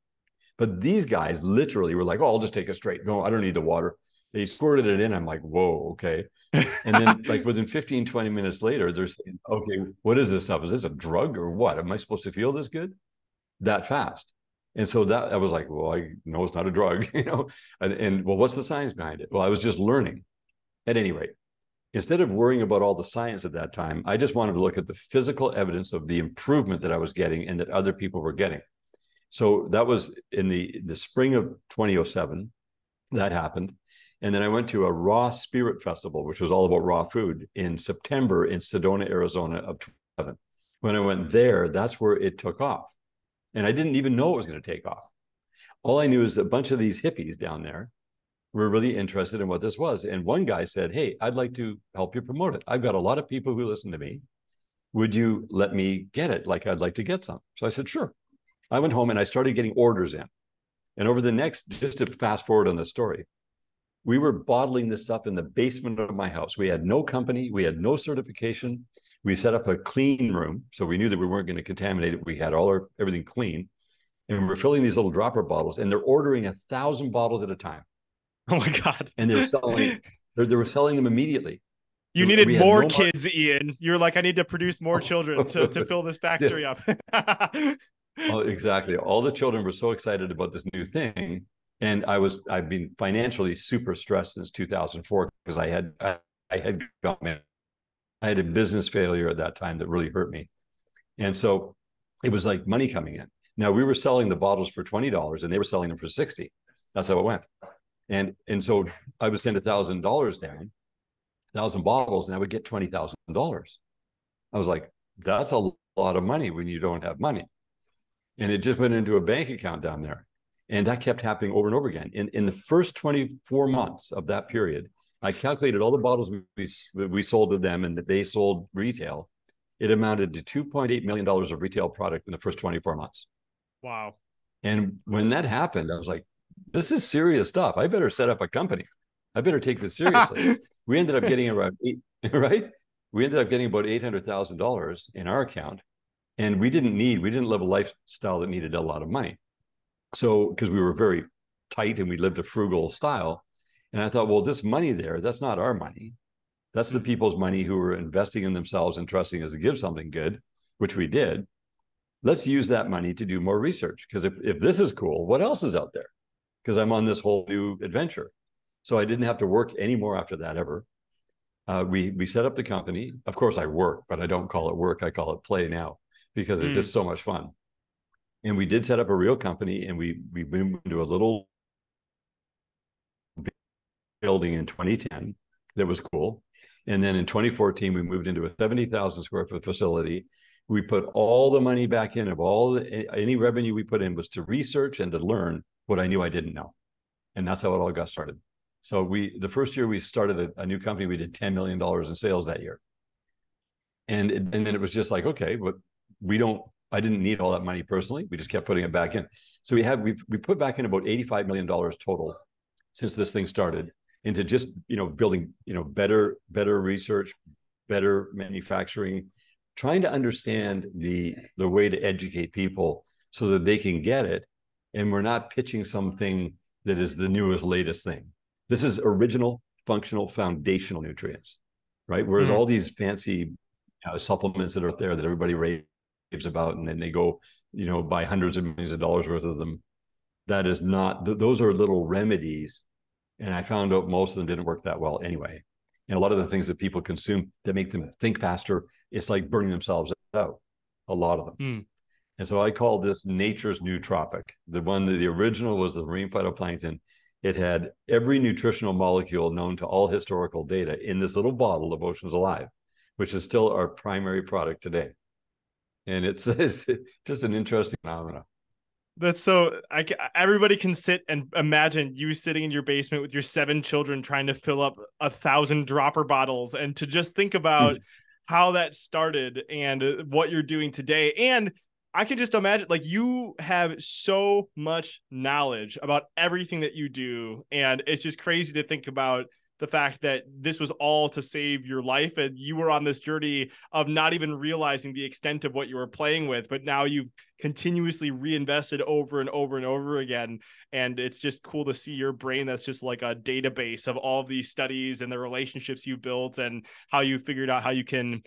But these guys literally were like, "Oh, I'll just take it straight. No, I don't need the water." They squirted it in. I'm like, "Whoa, okay." And then, like within 15, 20 minutes later, they're saying, "Okay, what is this stuff? Is this a drug or what? Am I supposed to feel this good that fast?" And so that I was like, "Well, I know it's not a drug, *laughs* you know." And, and well, what's the science behind it? Well, I was just learning. At any rate, instead of worrying about all the science at that time, I just wanted to look at the physical evidence of the improvement that I was getting and that other people were getting. So that was in the the spring of 2007. That happened. And then I went to a raw spirit festival, which was all about raw food in September in Sedona, Arizona of 27. When I went there, that's where it took off. And I didn't even know it was going to take off. All I knew is a bunch of these hippies down there were really interested in what this was. And one guy said, Hey, I'd like to help you promote it. I've got a lot of people who listen to me. Would you let me get it? Like, I'd like to get some. So I said, Sure. I went home and I started getting orders in. And over the next, just to fast forward on the story, we were bottling this up in the basement of my house. We had no company, we had no certification. We set up a clean room, so we knew that we weren't going to contaminate it. We had all our everything clean, and we're filling these little dropper bottles, and they're ordering a thousand bottles at a time, Oh my god! and they're selling. *laughs* They're, they were selling them immediately. You needed we more no kids, Ian. You were like, I need to produce more *laughs* children to, to fill this factory up. *laughs* Oh, exactly. All the children were so excited about this new thing, and I was I've been financially super stressed since 2004 because I had I, I had got me I had a business failure at that time that really hurt me, and so it was like money coming in. Now we were selling the bottles for twenty dollars, and they were selling them for sixty. That's how it went, and and so I would send a thousand dollars down, thousand bottles, and I would get twenty thousand dollars. I was like, that's a lot of money when you don't have money and it just went into a bank account down there. And that kept happening over and over again. In, in the first 24 months of that period, I calculated all the bottles we, we, sold to them and that they sold retail. It amounted to $2.8 million of retail product in the first 24 months. wow. And when that happened, I was like, this is serious stuff. I better set up a company. I better take this seriously. *laughs* we ended up getting around eight, *laughs* right? We ended up getting about $800,000 in our account and we didn't need we didn't live a lifestyle that needed a lot of money so because we were very tight and we lived a frugal style. And i thought well this money there that's not our money. That's the people's money who are investing in themselves and trusting us to give something good which we did. Let's use that money to do more research because if, if this is cool what else is out there? Because i'm on this whole new adventure. So i didn't have to work anymore after that ever. Uh, we we set up the company. Of course i work but i don't call it work. I call it play now because it's Mm. just so much fun. And we did set up a real company and we we moved into a little building in 2010 that was cool. And then in 2014, we moved into a 70,000 square foot facility. We put all the money back in of all the, any revenue we put in was to research and to learn what I knew I didn't know. And that's how it all got started. So we the first year we started a, a new company, we did $10 million in sales that year. And, and then it was just like, okay, but we don't I didn't need all that money personally. We just kept putting it back in. So we have we've we put back in about $85 million total since this thing started into just you know building you know better better research better manufacturing trying to understand the the way to educate people so that they can get it and we're not pitching something that is the newest latest thing this is original functional foundational nutrients right whereas mm-hmm. all these fancy uh, supplements that are there that everybody raves about and then they go you know buy hundreds of millions of dollars worth of them that is not th- those are little remedies and I found out most of them didn't work that well anyway. And a lot of the things that people consume that make them think faster, it's like burning themselves out. A lot of them. Mm. And so I call this nature's nootropic. The one, the original was the marine phytoplankton. It had every nutritional molecule known to all historical data in this little bottle of Oceans Alive, which is still our primary product today. And it's, *laughs* it's just an interesting phenomenon. That's so I everybody can sit and imagine you sitting in your basement with your seven children trying to fill up a thousand dropper bottles and to just think about *laughs* how that started and uh, what you're doing today and I can just imagine like you have so much knowledge about everything that you do and it's just crazy to think about the fact that this was all to save your life and you were on this journey of not even realizing the extent of what you were playing with but now you've continuously reinvested over and over and over again. And it's just cool to see your brain that's just like a database of all of these studies and the relationships you built and how you figured out how you can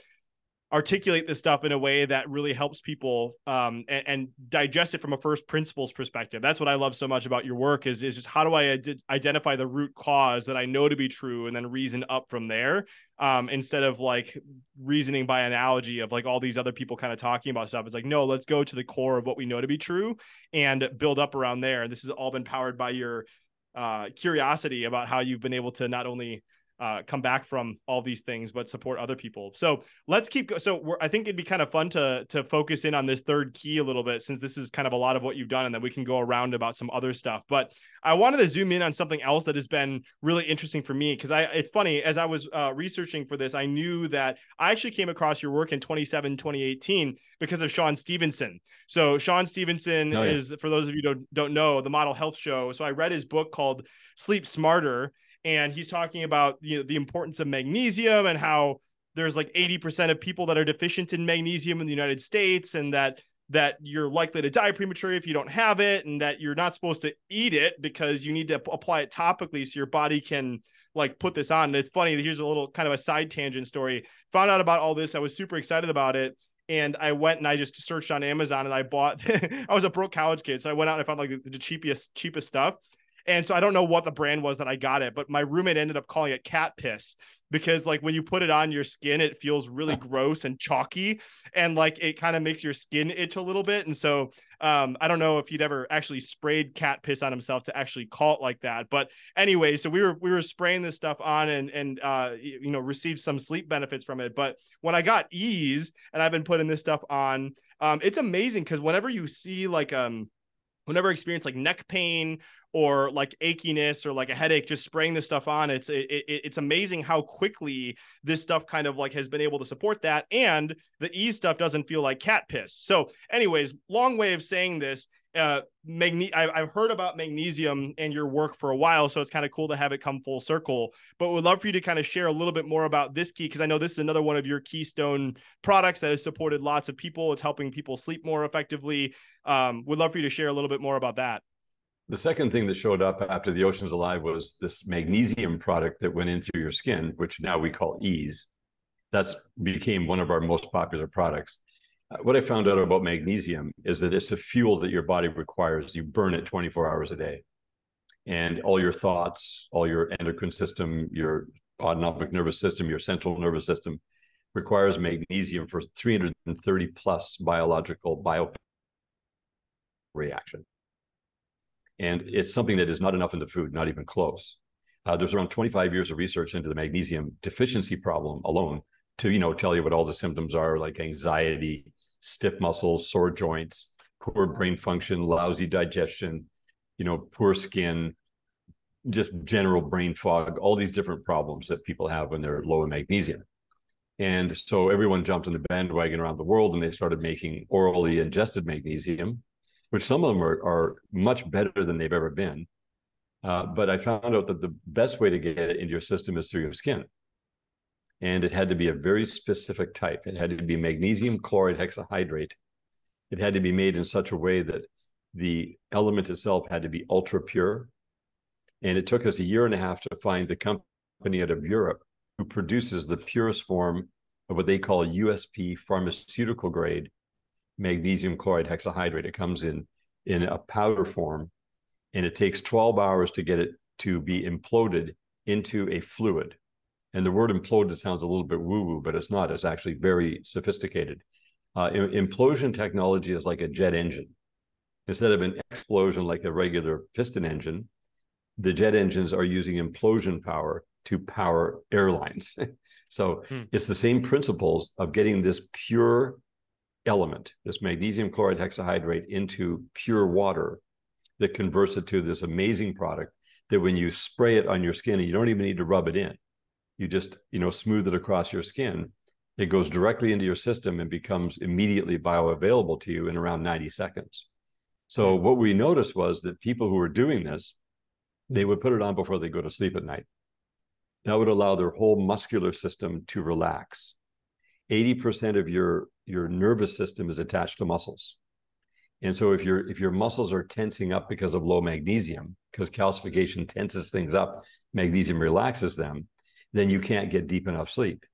articulate this stuff in a way that really helps people um, and, and, digest it from a first principles perspective. That's what I love so much about your work is, is just how do I ad- identify the root cause that I know to be true and then reason up from there um, instead of like reasoning by analogy of like all these other people kind of talking about stuff. It's like, no, let's go to the core of what we know to be true and build up around there. This has all been powered by your uh, curiosity about how you've been able to not only uh, come back from all these things, but support other people. So let's keep. Go- so I think it'd be kind of fun to to focus in on this third key a little bit, since this is kind of a lot of what you've done, and then we can go around about some other stuff. But I wanted to zoom in on something else that has been really interesting for me because I. It's funny as I was uh, researching for this, I knew that I actually came across your work in 27, 2018 because of Shawn Stevenson. So Shawn Stevenson oh, yeah. is, for those of you don't don't know, the Model Health Show. So I read his book called Sleep Smarter and he's talking about you know the importance of magnesium and how there's like 80% of people that are deficient in magnesium in the United States and that that you're likely to die prematurely if you don't have it and that you're not supposed to eat it because you need to apply it topically so your body can like put this on. And it's funny here's a little kind of a side tangent story. Found out about all this. I was super excited about it. And I went and I just searched on Amazon and I bought *laughs* I was a broke college kid so I went out and I found like the cheapest cheapest stuff and so I don't know what the brand was that I got it, but my roommate ended up calling it cat piss because like when you put it on your skin, it feels really gross and chalky and like it kind of makes your skin itch a little bit. And so um, I don't know if he'd ever actually sprayed cat piss on himself to actually call it like that. But anyway, so we were we were spraying this stuff on and and uh, you know received some sleep benefits from it. But when I got ease and I've been putting this stuff on, um, it's amazing because whenever you see like um whenever I experience like neck pain or like achiness or like a headache just spraying this stuff on it's it, it, it's amazing how quickly this stuff kind of like has been able to support that and the e stuff doesn't feel like cat piss. So anyways long way of saying this uh magne- I've heard about magnesium and your work for a while so it's kind of cool to have it come full circle but would love for you to kind of share a little bit more about this key because i know this is another one of your keystone products that has supported lots of people it's helping people sleep more effectively um would love for you to share a little bit more about that the second thing that showed up after the Oceans Alive was this magnesium product that went into your skin, which now we call Ease. That's became one of our most popular products. Uh, what I found out about magnesium is that it's a fuel that your body requires. You burn it 24 hours a day. And all your thoughts, all your endocrine system, your autonomic nervous system, your central nervous system requires magnesium for 330 plus biological bio reaction and it's something that is not enough in the food, not even close. Uh, there's around 25 years of research into the magnesium deficiency problem alone to you know tell you what all the symptoms are like anxiety stiff muscles sore joints poor brain function lousy digestion you know poor skin just general brain fog all these different problems that people have when they're low in magnesium and so everyone jumped on the bandwagon around the world and they started making orally ingested magnesium which some of them are, are much better than they've ever been uh, but i found out that the best way to get it into your system is through your skin and it had to be a very specific type. It had to be magnesium chloride hexahydrate. It had to be made in such a way that the element itself had to be ultra pure. And it took us a year and a half to find the company out of Europe who produces the purest form of what they call USP pharmaceutical grade magnesium chloride hexahydrate. It comes in in a powder form, and it takes 12 hours to get it to be imploded into a fluid. And the word imploded sounds a little bit woo woo, but it's not. It's actually very sophisticated. Uh, implosion technology is like a jet engine. Instead of an explosion like a regular piston engine, the jet engines are using implosion power to power airlines. *laughs* so hmm. it's the same principles of getting this pure element, this magnesium chloride hexahydrate, into pure water that converts it to this amazing product that when you spray it on your skin, and you don't even need to rub it in you just you know smooth it across your skin it goes directly into your system and becomes immediately bioavailable to you in around 90 seconds. So hmm. what we noticed was that people who were doing this they would put it on before they go to sleep at night. That would allow their whole muscular system to relax. 80% of your your nervous system is attached to muscles and so if your if your muscles are tensing up because of low magnesium because calcification tenses things up magnesium relaxes them then you can't get deep enough sleep.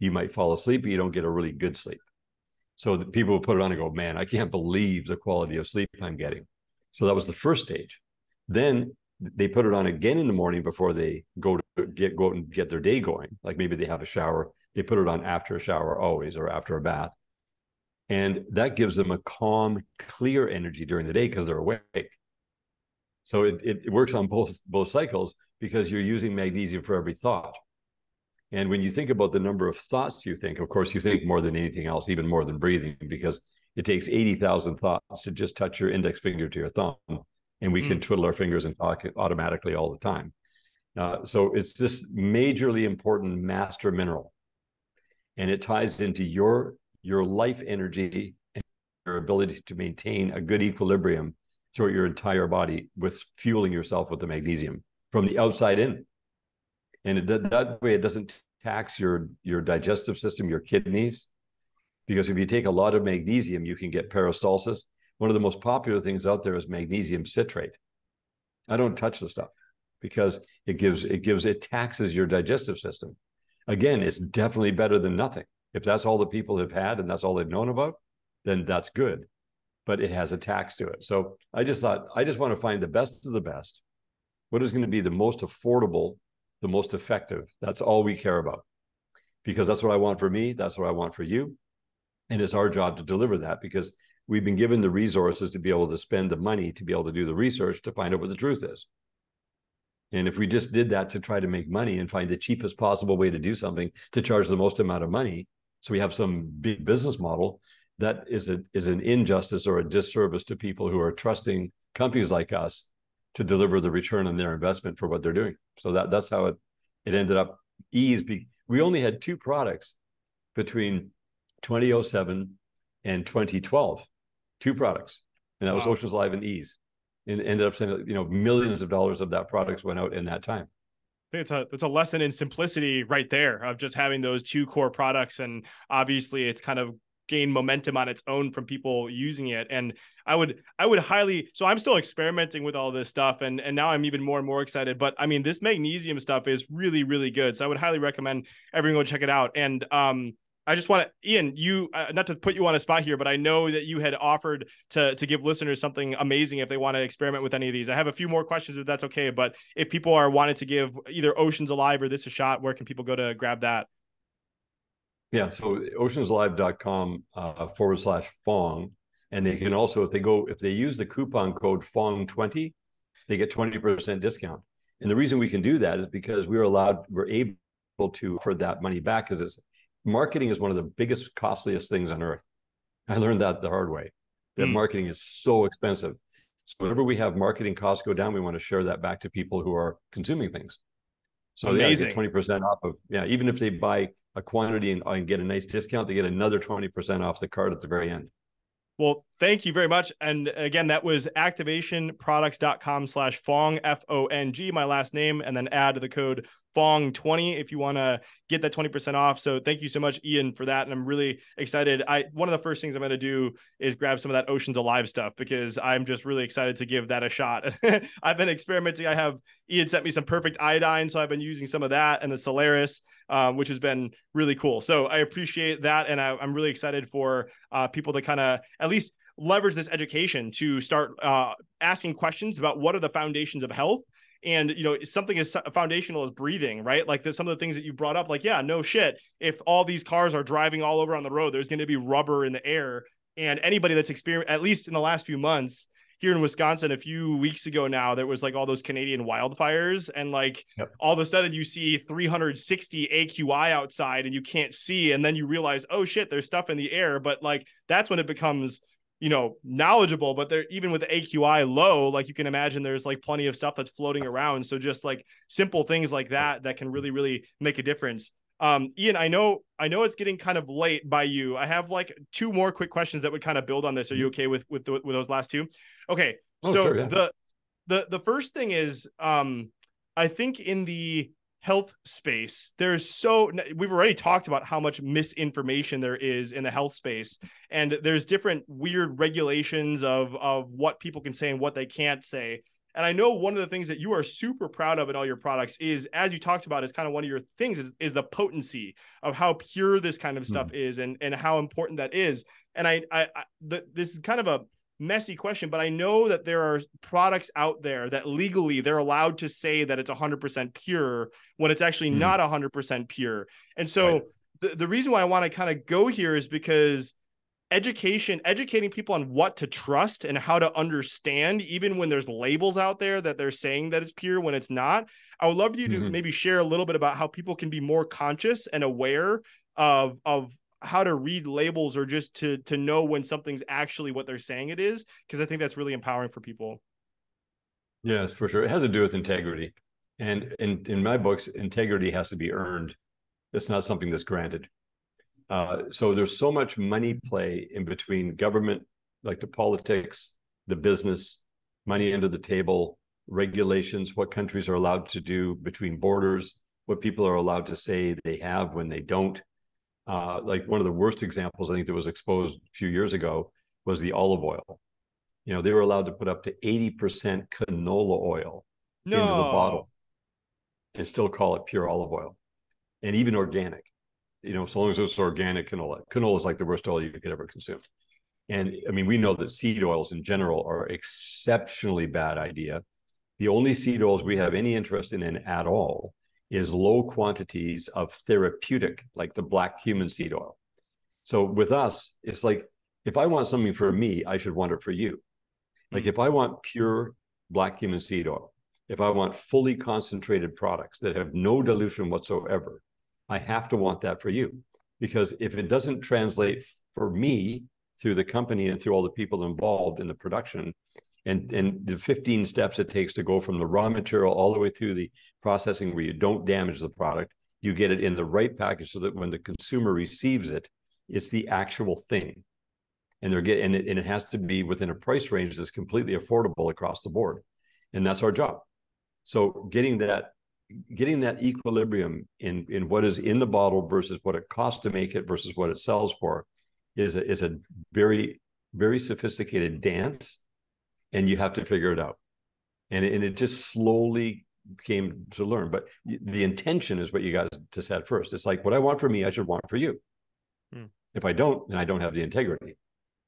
You might fall asleep, but you don't get a really good sleep. So the people put it on and go, man, I can't believe the quality of sleep I'm getting. So that was the first stage. Then they put it on again in the morning before they go to get go out and get their day going. Like maybe they have a shower. They put it on after a shower always or after a bath. And that gives them a calm, clear energy during the day because they're awake. So it, it works on both both cycles because you're using magnesium for every thought. And when you think about the number of thoughts you think, of course, you think more than anything else, even more than breathing, because it takes 80,000 thoughts to just touch your index finger to your thumb. And we mm. can twiddle our fingers and talk automatically all the time. Uh, so it's this majorly important master mineral. And it ties into your your life energy and your ability to maintain a good equilibrium throughout your entire body with fueling yourself with the magnesium from the outside in and it, that way it doesn't tax your your digestive system, your kidneys, because if you take a lot of magnesium, you can get peristalsis. One of the most popular things out there is magnesium citrate. I don't touch the stuff because it gives it gives it taxes your digestive system. Again, it's definitely better than nothing. If that's all the people have had and that's all they've known about, then that's good. But it has a tax to it. So I just thought I just want to find the best of the best. What is going to be the most affordable the most effective. That's all we care about because that's what I want for me. That's what I want for you. And it's our job to deliver that because we've been given the resources to be able to spend the money to be able to do the research to find out what the truth is. And if we just did that to try to make money and find the cheapest possible way to do something to charge the most amount of money, so we have some big business model, that is a is an injustice or a disservice to people who are trusting companies like us to deliver the return on their investment for what they're doing. So that that's how it it ended up ease. We only had two products between 2007 and 2012, two products, and that was wow. Oceans Alive and Ease. And ended up saying, you know, millions of dollars of that products went out in that time. I think it's a it's a lesson in simplicity right there of just having those two core products, and obviously it's kind of gained momentum on its own from people using it. And I would I would highly so I'm still experimenting with all this stuff and and now I'm even more and more excited. But I mean this magnesium stuff is really really good. So I would highly recommend everyone go check it out. And um I just want to, Ian, you uh, not to put you on a spot here, but I know that you had offered to to give listeners something amazing if they want to experiment with any of these. I have a few more questions if that's okay, but if people are wanting to give either Oceans Alive or this a shot, where can people go to grab that? Yeah, so oceansalive.com uh, forward slash Fong and they can also, if they go, if they use the coupon code FONG20, they get 20% discount. And the reason we can do that is because we're allowed, we're able to for that money back because it's marketing is one of the biggest, costliest things on earth. I learned that the hard way. That mm. marketing is so expensive. So whenever we have marketing costs go down, we want to share that back to people who are consuming things. So Amazing. yeah, twenty percent off of yeah. Even if they buy a quantity and, and get a nice discount, they get another twenty percent off the card at the very end. Well, thank you very much. And again, that was activationproducts.com slash Fong, F O N G, my last name, and then add the code Fong20 if you want to get that 20% off. So thank you so much, Ian, for that. And I'm really excited. I one of the first things I'm going to do is grab some of that Oceans Alive stuff because I'm just really excited to give that a shot. *laughs* I've been experimenting. I have Ian sent me some perfect iodine. So I've been using some of that and the Solaris, um, which has been really cool. So I appreciate that. And I, am really excited for uh, people to kind of at least leverage this education to start uh, asking questions about what are the foundations of health and you know something as foundational as breathing right? Like the, some of the things that you brought up like yeah no shit. If all these cars are driving all over on the road there's going to be rubber in the air. And anybody that's experienced at least in the last few months here in Wisconsin a few weeks ago now there was like all those Canadian wildfires. And like yep. all of a sudden you see 360 AQI outside and you can't see. And then you realize oh shit there's stuff in the air. But like that's when it becomes you know knowledgeable but they're even with the aqi low like you can imagine there's like plenty of stuff that's floating around. So just like simple things like that that can really really make a difference. Um ian i know i know it's getting kind of late by you. I have like two more quick questions that would kind of build on this. Are you okay with with, the, with those last two? Okay oh, so sure, yeah. the the the first thing is um i think in the health space there's so we've already talked about how much misinformation there is in the health space. And there's different weird regulations of of what people can say and what they can't say. And i know one of the things that you are super proud of in all your products is as you talked about is kind of one of your things is, is the potency of how pure this kind of stuff mm. is and and how important that is. And i i, I the, this is kind of a messy question, but I know that there are products out there that legally they're allowed to say that it's 100% pure when it's actually mm. not 100% pure. And so right. the, the reason why I want to kind of go here is because education, educating people on what to trust and how to understand, even when there's labels out there that they're saying that it's pure when it's not. I would love you to mm-hmm. maybe share a little bit about how people can be more conscious and aware of of how to read labels or just to to know when something's actually what they're saying it is because i think that's really empowering for people. Yes for sure. It has to do with integrity. And in in my books integrity has to be earned. It's not something that's granted. Uh, so there's so much money play in between government like the politics the business money under the table regulations what countries are allowed to do between borders what people are allowed to say they have when they don't uh, like one of the worst examples I think that was exposed a few years ago was the olive oil. You know, they were allowed to put up to 80% canola oil no. into the bottle and still call it pure olive oil and even organic. You know, so long as it's organic canola. Canola is like the worst oil you could ever consume. And I mean, we know that seed oils in general are exceptionally bad idea. The only seed oils we have any interest in, in at all is low quantities of therapeutic, like the black cumin seed oil. So with us, it's like if I want something for me, I should want it for you. Like if I want pure black cumin seed oil, if I want fully concentrated products that have no dilution whatsoever, I have to want that for you. Because if it doesn't translate for me through the company and through all the people involved in the production, and and the 15 steps it takes to go from the raw material all the way through the processing where you don't damage the product you get it in the right package so that when the consumer receives it it's the actual thing. And they're getting and it, and it has to be within a price range that's completely affordable across the board. And that's our job. So getting that getting that equilibrium in in what is in the bottle versus what it costs to make it versus what it sells for is a, is a very very sophisticated dance and you have to figure it out. And it, and it just slowly came to learn. But the intention is what you guys to set first. It's like what I want for me, I should want for you. Hmm. If I don't, then I don't have the integrity.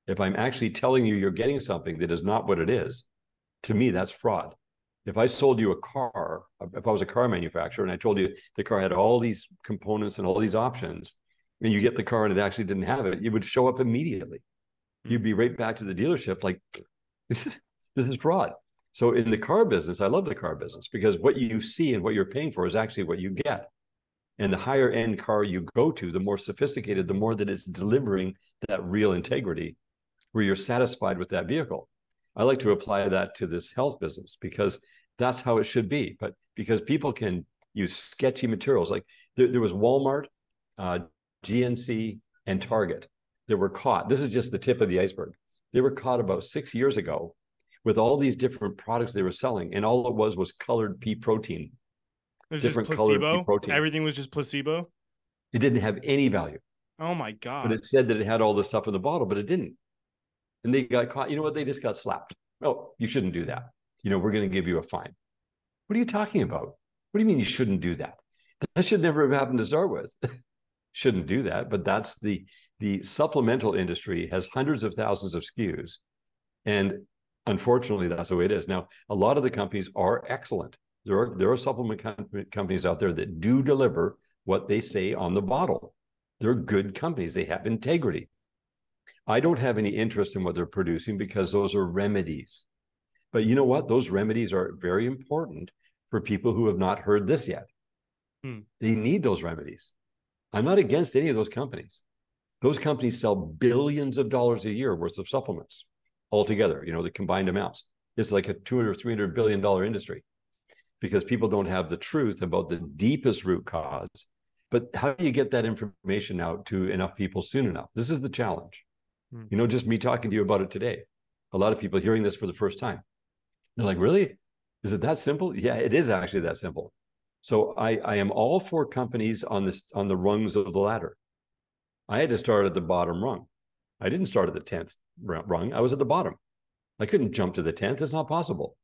If I'm actually telling you you're getting something that is not what it is, to me, that's fraud. If I sold you a car, if I was a car manufacturer and I told you the car had all these components and all these options, and you get the car and it actually didn't have it, you would show up immediately. You'd be right back to the dealership like, *laughs* this is fraud. So in the car business, I love the car business because what you see and what you're paying for is actually what you get. And the higher end car you go to, the more sophisticated, the more that it's delivering that real integrity where you're satisfied with that vehicle. I like to apply that to this health business because that's how it should be. But because people can use sketchy materials, like there, there was Walmart, uh, GNC, and Target that were caught. This is just the tip of the iceberg. They were caught about six years ago with all these different products they were selling, and all it was was colored pea protein it was different just placebo. Protein. Everything was just placebo. It didn't have any value. Oh my god! But it said that it had all the stuff in the bottle, but it didn't. And they got caught. You know what? They just got slapped. Oh, you shouldn't do that. You know, we're going to give you a fine. What are you talking about? What do you mean you shouldn't do that? That should never have happened to start with. *laughs* shouldn't do that. But that's the the supplemental industry has hundreds of thousands of SKUs, and unfortunately, that's the way it is. Now, a lot of the companies are excellent there are there are supplement companies out there that do deliver what they say on the bottle. They're good companies. They have integrity. I don't have any interest in what they're producing because those are remedies. But you know what? Those remedies are very important for people who have not heard this yet. Hmm. They need those remedies. I'm not against any of those companies. Those companies sell billions of dollars a year worth of supplements altogether, you know, the combined amounts. It's like a 200 or 300 billion dollar industry because people don't have the truth about the deepest root cause. But how do you get that information out to enough people soon enough? This is the challenge. Mm. You know, just me talking to you about it today. A lot of people hearing this for the first time. They're like, really? Is it that simple? Yeah, it is actually that simple. So I, I am all for companies on this on the rungs of the ladder. I had to start at the bottom rung. I didn't start at the 10th rung. I was at the bottom. I couldn't jump to the 10th. It's not possible.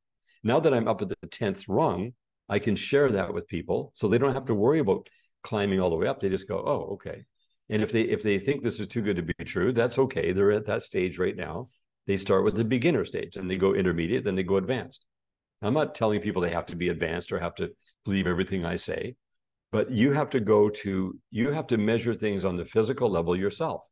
Now that I'm up at the 10th rung, I can share that with people so they don't have to worry about climbing all the way up. They just go, oh, okay. And if they if they think this is too good to be true, that's okay. They're at that stage right now. They start with the beginner stage and they go intermediate, then they go advanced. I'm not telling people they have to be advanced or have to believe everything I say, but you have to go to you have to measure things on the physical level yourself.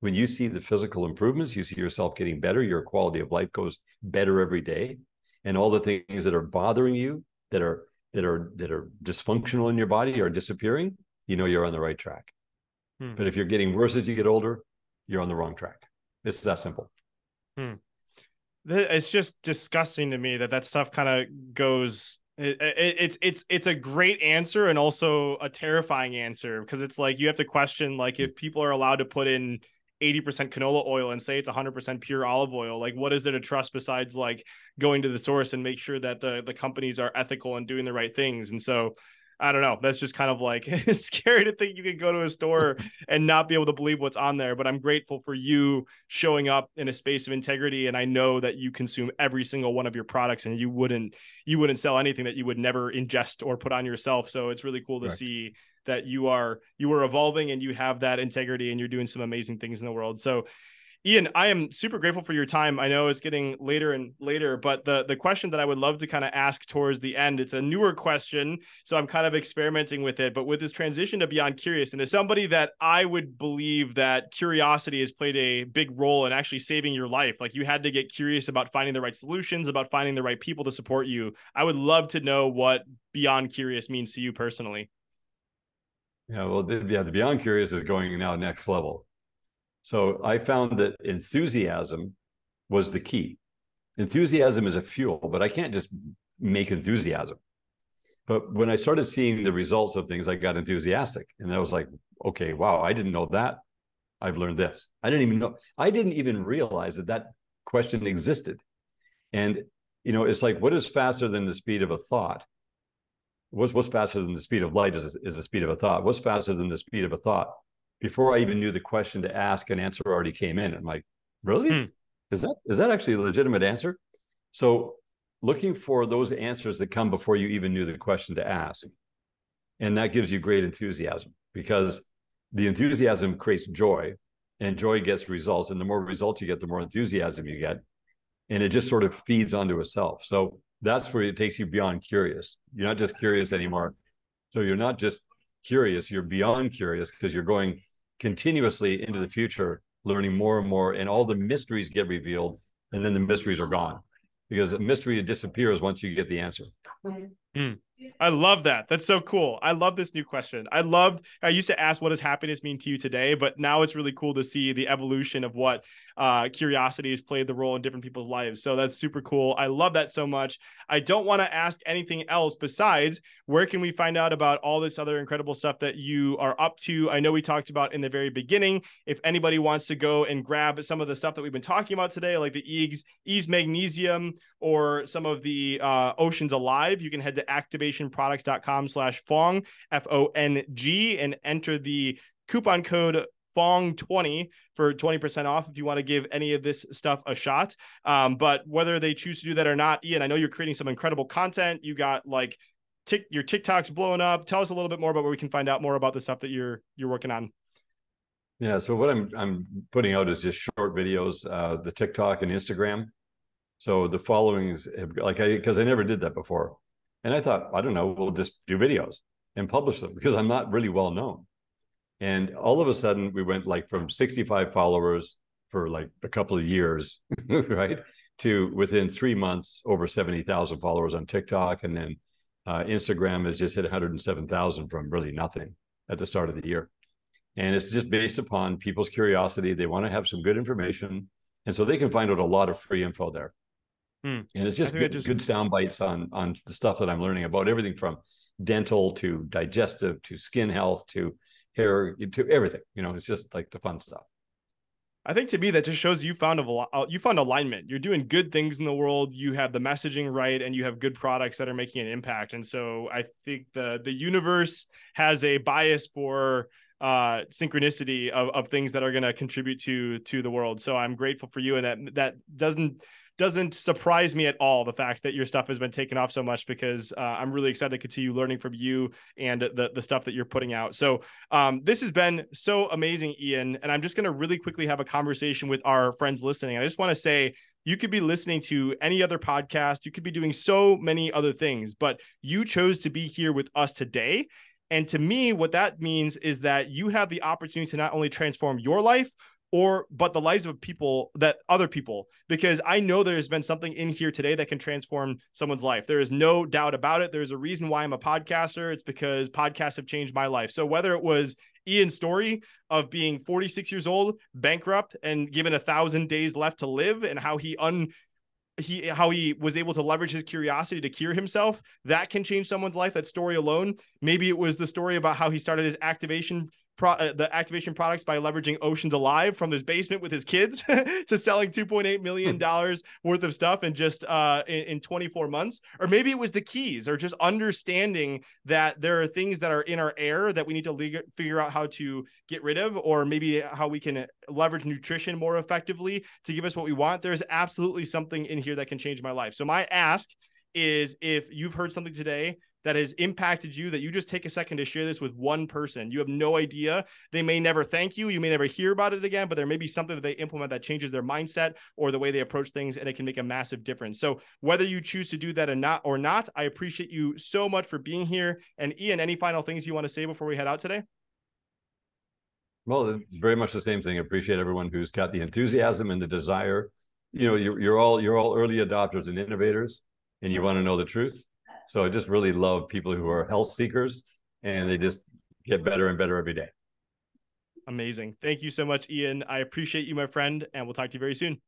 When you see the physical improvements, you see yourself getting better, your quality of life goes better every day. And all the things that are bothering you that are that are that are dysfunctional in your body are disappearing you know you're on the right track. Hmm. but if you're getting worse as you get older you're on the wrong track. It's that simple. Hmm. it's just disgusting to me that that stuff kind of goes it, it, it's it's it's a great answer and also a terrifying answer because it's like you have to question like if people are allowed to put in 80% canola oil and say it's 100% pure olive oil like what is there to trust besides like going to the source and make sure that the the companies are ethical and doing the right things and so I don't know. That's just kind of like *laughs* scary to think you could go to a store *laughs* and not be able to believe what's on there. But I'm grateful for you showing up in a space of integrity. And I know that you consume every single one of your products and you wouldn't you wouldn't sell anything that you would never ingest or put on yourself. So it's really cool to right. see that you are you are evolving and you have that integrity and you're doing some amazing things in the world. So Ian, I am super grateful for your time. I know it's getting later and later, but the the question that I would love to kind of ask towards the end, it's a newer question, so I'm kind of experimenting with it. But with this transition to beyond curious, and as somebody that I would believe that curiosity has played a big role in actually saving your life, like you had to get curious about finding the right solutions, about finding the right people to support you. I would love to know what beyond curious means to you personally. Yeah, well, the, yeah, the beyond curious is going now next level. So I found that enthusiasm was the key. Enthusiasm is a fuel, but I can't just make enthusiasm. But when I started seeing the results of things, I got enthusiastic. And I was like, okay, wow, I didn't know that. I've learned this. I didn't even know, I didn't even realize that that question existed. And, you know, it's like, what is faster than the speed of a thought? What's, what's faster than the speed of light is, is the speed of a thought. What's faster than the speed of a thought? before I even knew the question to ask, an answer already came in. I'm like, really? Hmm. Is that is that actually a legitimate answer? So looking for those answers that come before you even knew the question to ask. And that gives you great enthusiasm because the enthusiasm creates joy and joy gets results. And the more results you get, the more enthusiasm you get. And it just sort of feeds onto itself. So that's where it takes you beyond curious. You're not just curious anymore. So you're not just curious, you're beyond curious because you're going continuously into the future, learning more and more, and all the mysteries get revealed, and then the mysteries are gone. because the mystery disappears once you get the answer. Mm. I love that. That's so cool. I love this new question. I loved, I used to ask, what does happiness mean to you today? But now it's really cool to see the evolution of what uh, curiosity has played the role in different people's lives. So that's super cool. I love that so much. I don't want to ask anything else besides where can we find out about all this other incredible stuff that you are up to? I know we talked about in the very beginning. If anybody wants to go and grab some of the stuff that we've been talking about today, like the Ease, Ease Magnesium or some of the uh, Oceans Alive, you can head to activationproducts.com slash Fong, F O N G, and enter the coupon code Fong20 for 20% off if you want to give any of this stuff a shot. Um, but whether they choose to do that or not, Ian, I know you're creating some incredible content. You got like tick your TikTok's blowing up. Tell us a little bit more about where we can find out more about the stuff that you're you're working on. Yeah, so what I'm I'm putting out is just short videos, uh, the TikTok and Instagram. So the followings, have, like I because I never did that before, and I thought I don't know, we'll just do videos and publish them *laughs* because I'm not really well known. And all of a sudden, we went like from 65 followers for like a couple of years, *laughs* right, to within three months over 70,000 followers on TikTok, and then uh, Instagram has just hit 107,000 from really nothing at the start of the year. And it's just based upon people's curiosity. They want to have some good information. And so they can find out a lot of free info there. Hmm. And it's just good, just good sound bites on on the stuff that I'm learning about everything from dental to digestive to skin health to hair to everything. You know, it's just like the fun stuff. I think to me that just shows you found a uh, you found alignment. You're doing good things in the world. You have the messaging right, and you have good products that are making an impact. And so I think the the universe has a bias for uh synchronicity of, of things that are going to contribute to to the world so i'm grateful for you and that that doesn't doesn't surprise me at all the fact that your stuff has been taken off so much because uh, I'm really excited to continue learning from you and the the stuff that you're putting out. So um, this has been so amazing, Ian, and I'm just going to really quickly have a conversation with our friends listening. I just want to say you could be listening to any other podcast, you could be doing so many other things, but you chose to be here with us today. And to me, what that means is that you have the opportunity to not only transform your life, or but the lives of people that other people because i know there's been something in here today that can transform someone's life. There is no doubt about it. There's a reason why i'm a podcaster. It's because podcasts have changed my life. So whether it was ian's story of being 46 years old bankrupt and given a thousand days left to live and how he un he how he was able to leverage his curiosity to cure himself that can change someone's life. That story alone maybe it was the story about how he started his activation pro- uh, the activation products by leveraging Oceans Alive from his basement with his kids *laughs* to selling 2.8 million hmm. dollars worth of stuff in just uh, in, in 24 months. Or maybe it was the keys, or just understanding that there are things that are in our air that we need to le- figure out how to get rid of, or maybe how we can leverage nutrition more effectively to give us what we want. There's absolutely something in here that can change my life. So my ask is if you've heard something today that has impacted you that you just take a second to share this with one person. You have no idea. They may never thank you. You may never hear about it again, but there may be something that they implement that changes their mindset or the way they approach things and it can make a massive difference. So whether you choose to do that or not or not, I appreciate you so much for being here. And Ian, any final things you want to say before we head out today? Well, very much the same thing. I appreciate everyone who's got the enthusiasm and the desire. You know, you're, you're all you're all early adopters and innovators, and you want to know the truth so I just really love people who are health seekers and they just get better and better every day. Amazing. Thank you so much, Ian. I appreciate you, my friend, and we'll talk to you very soon.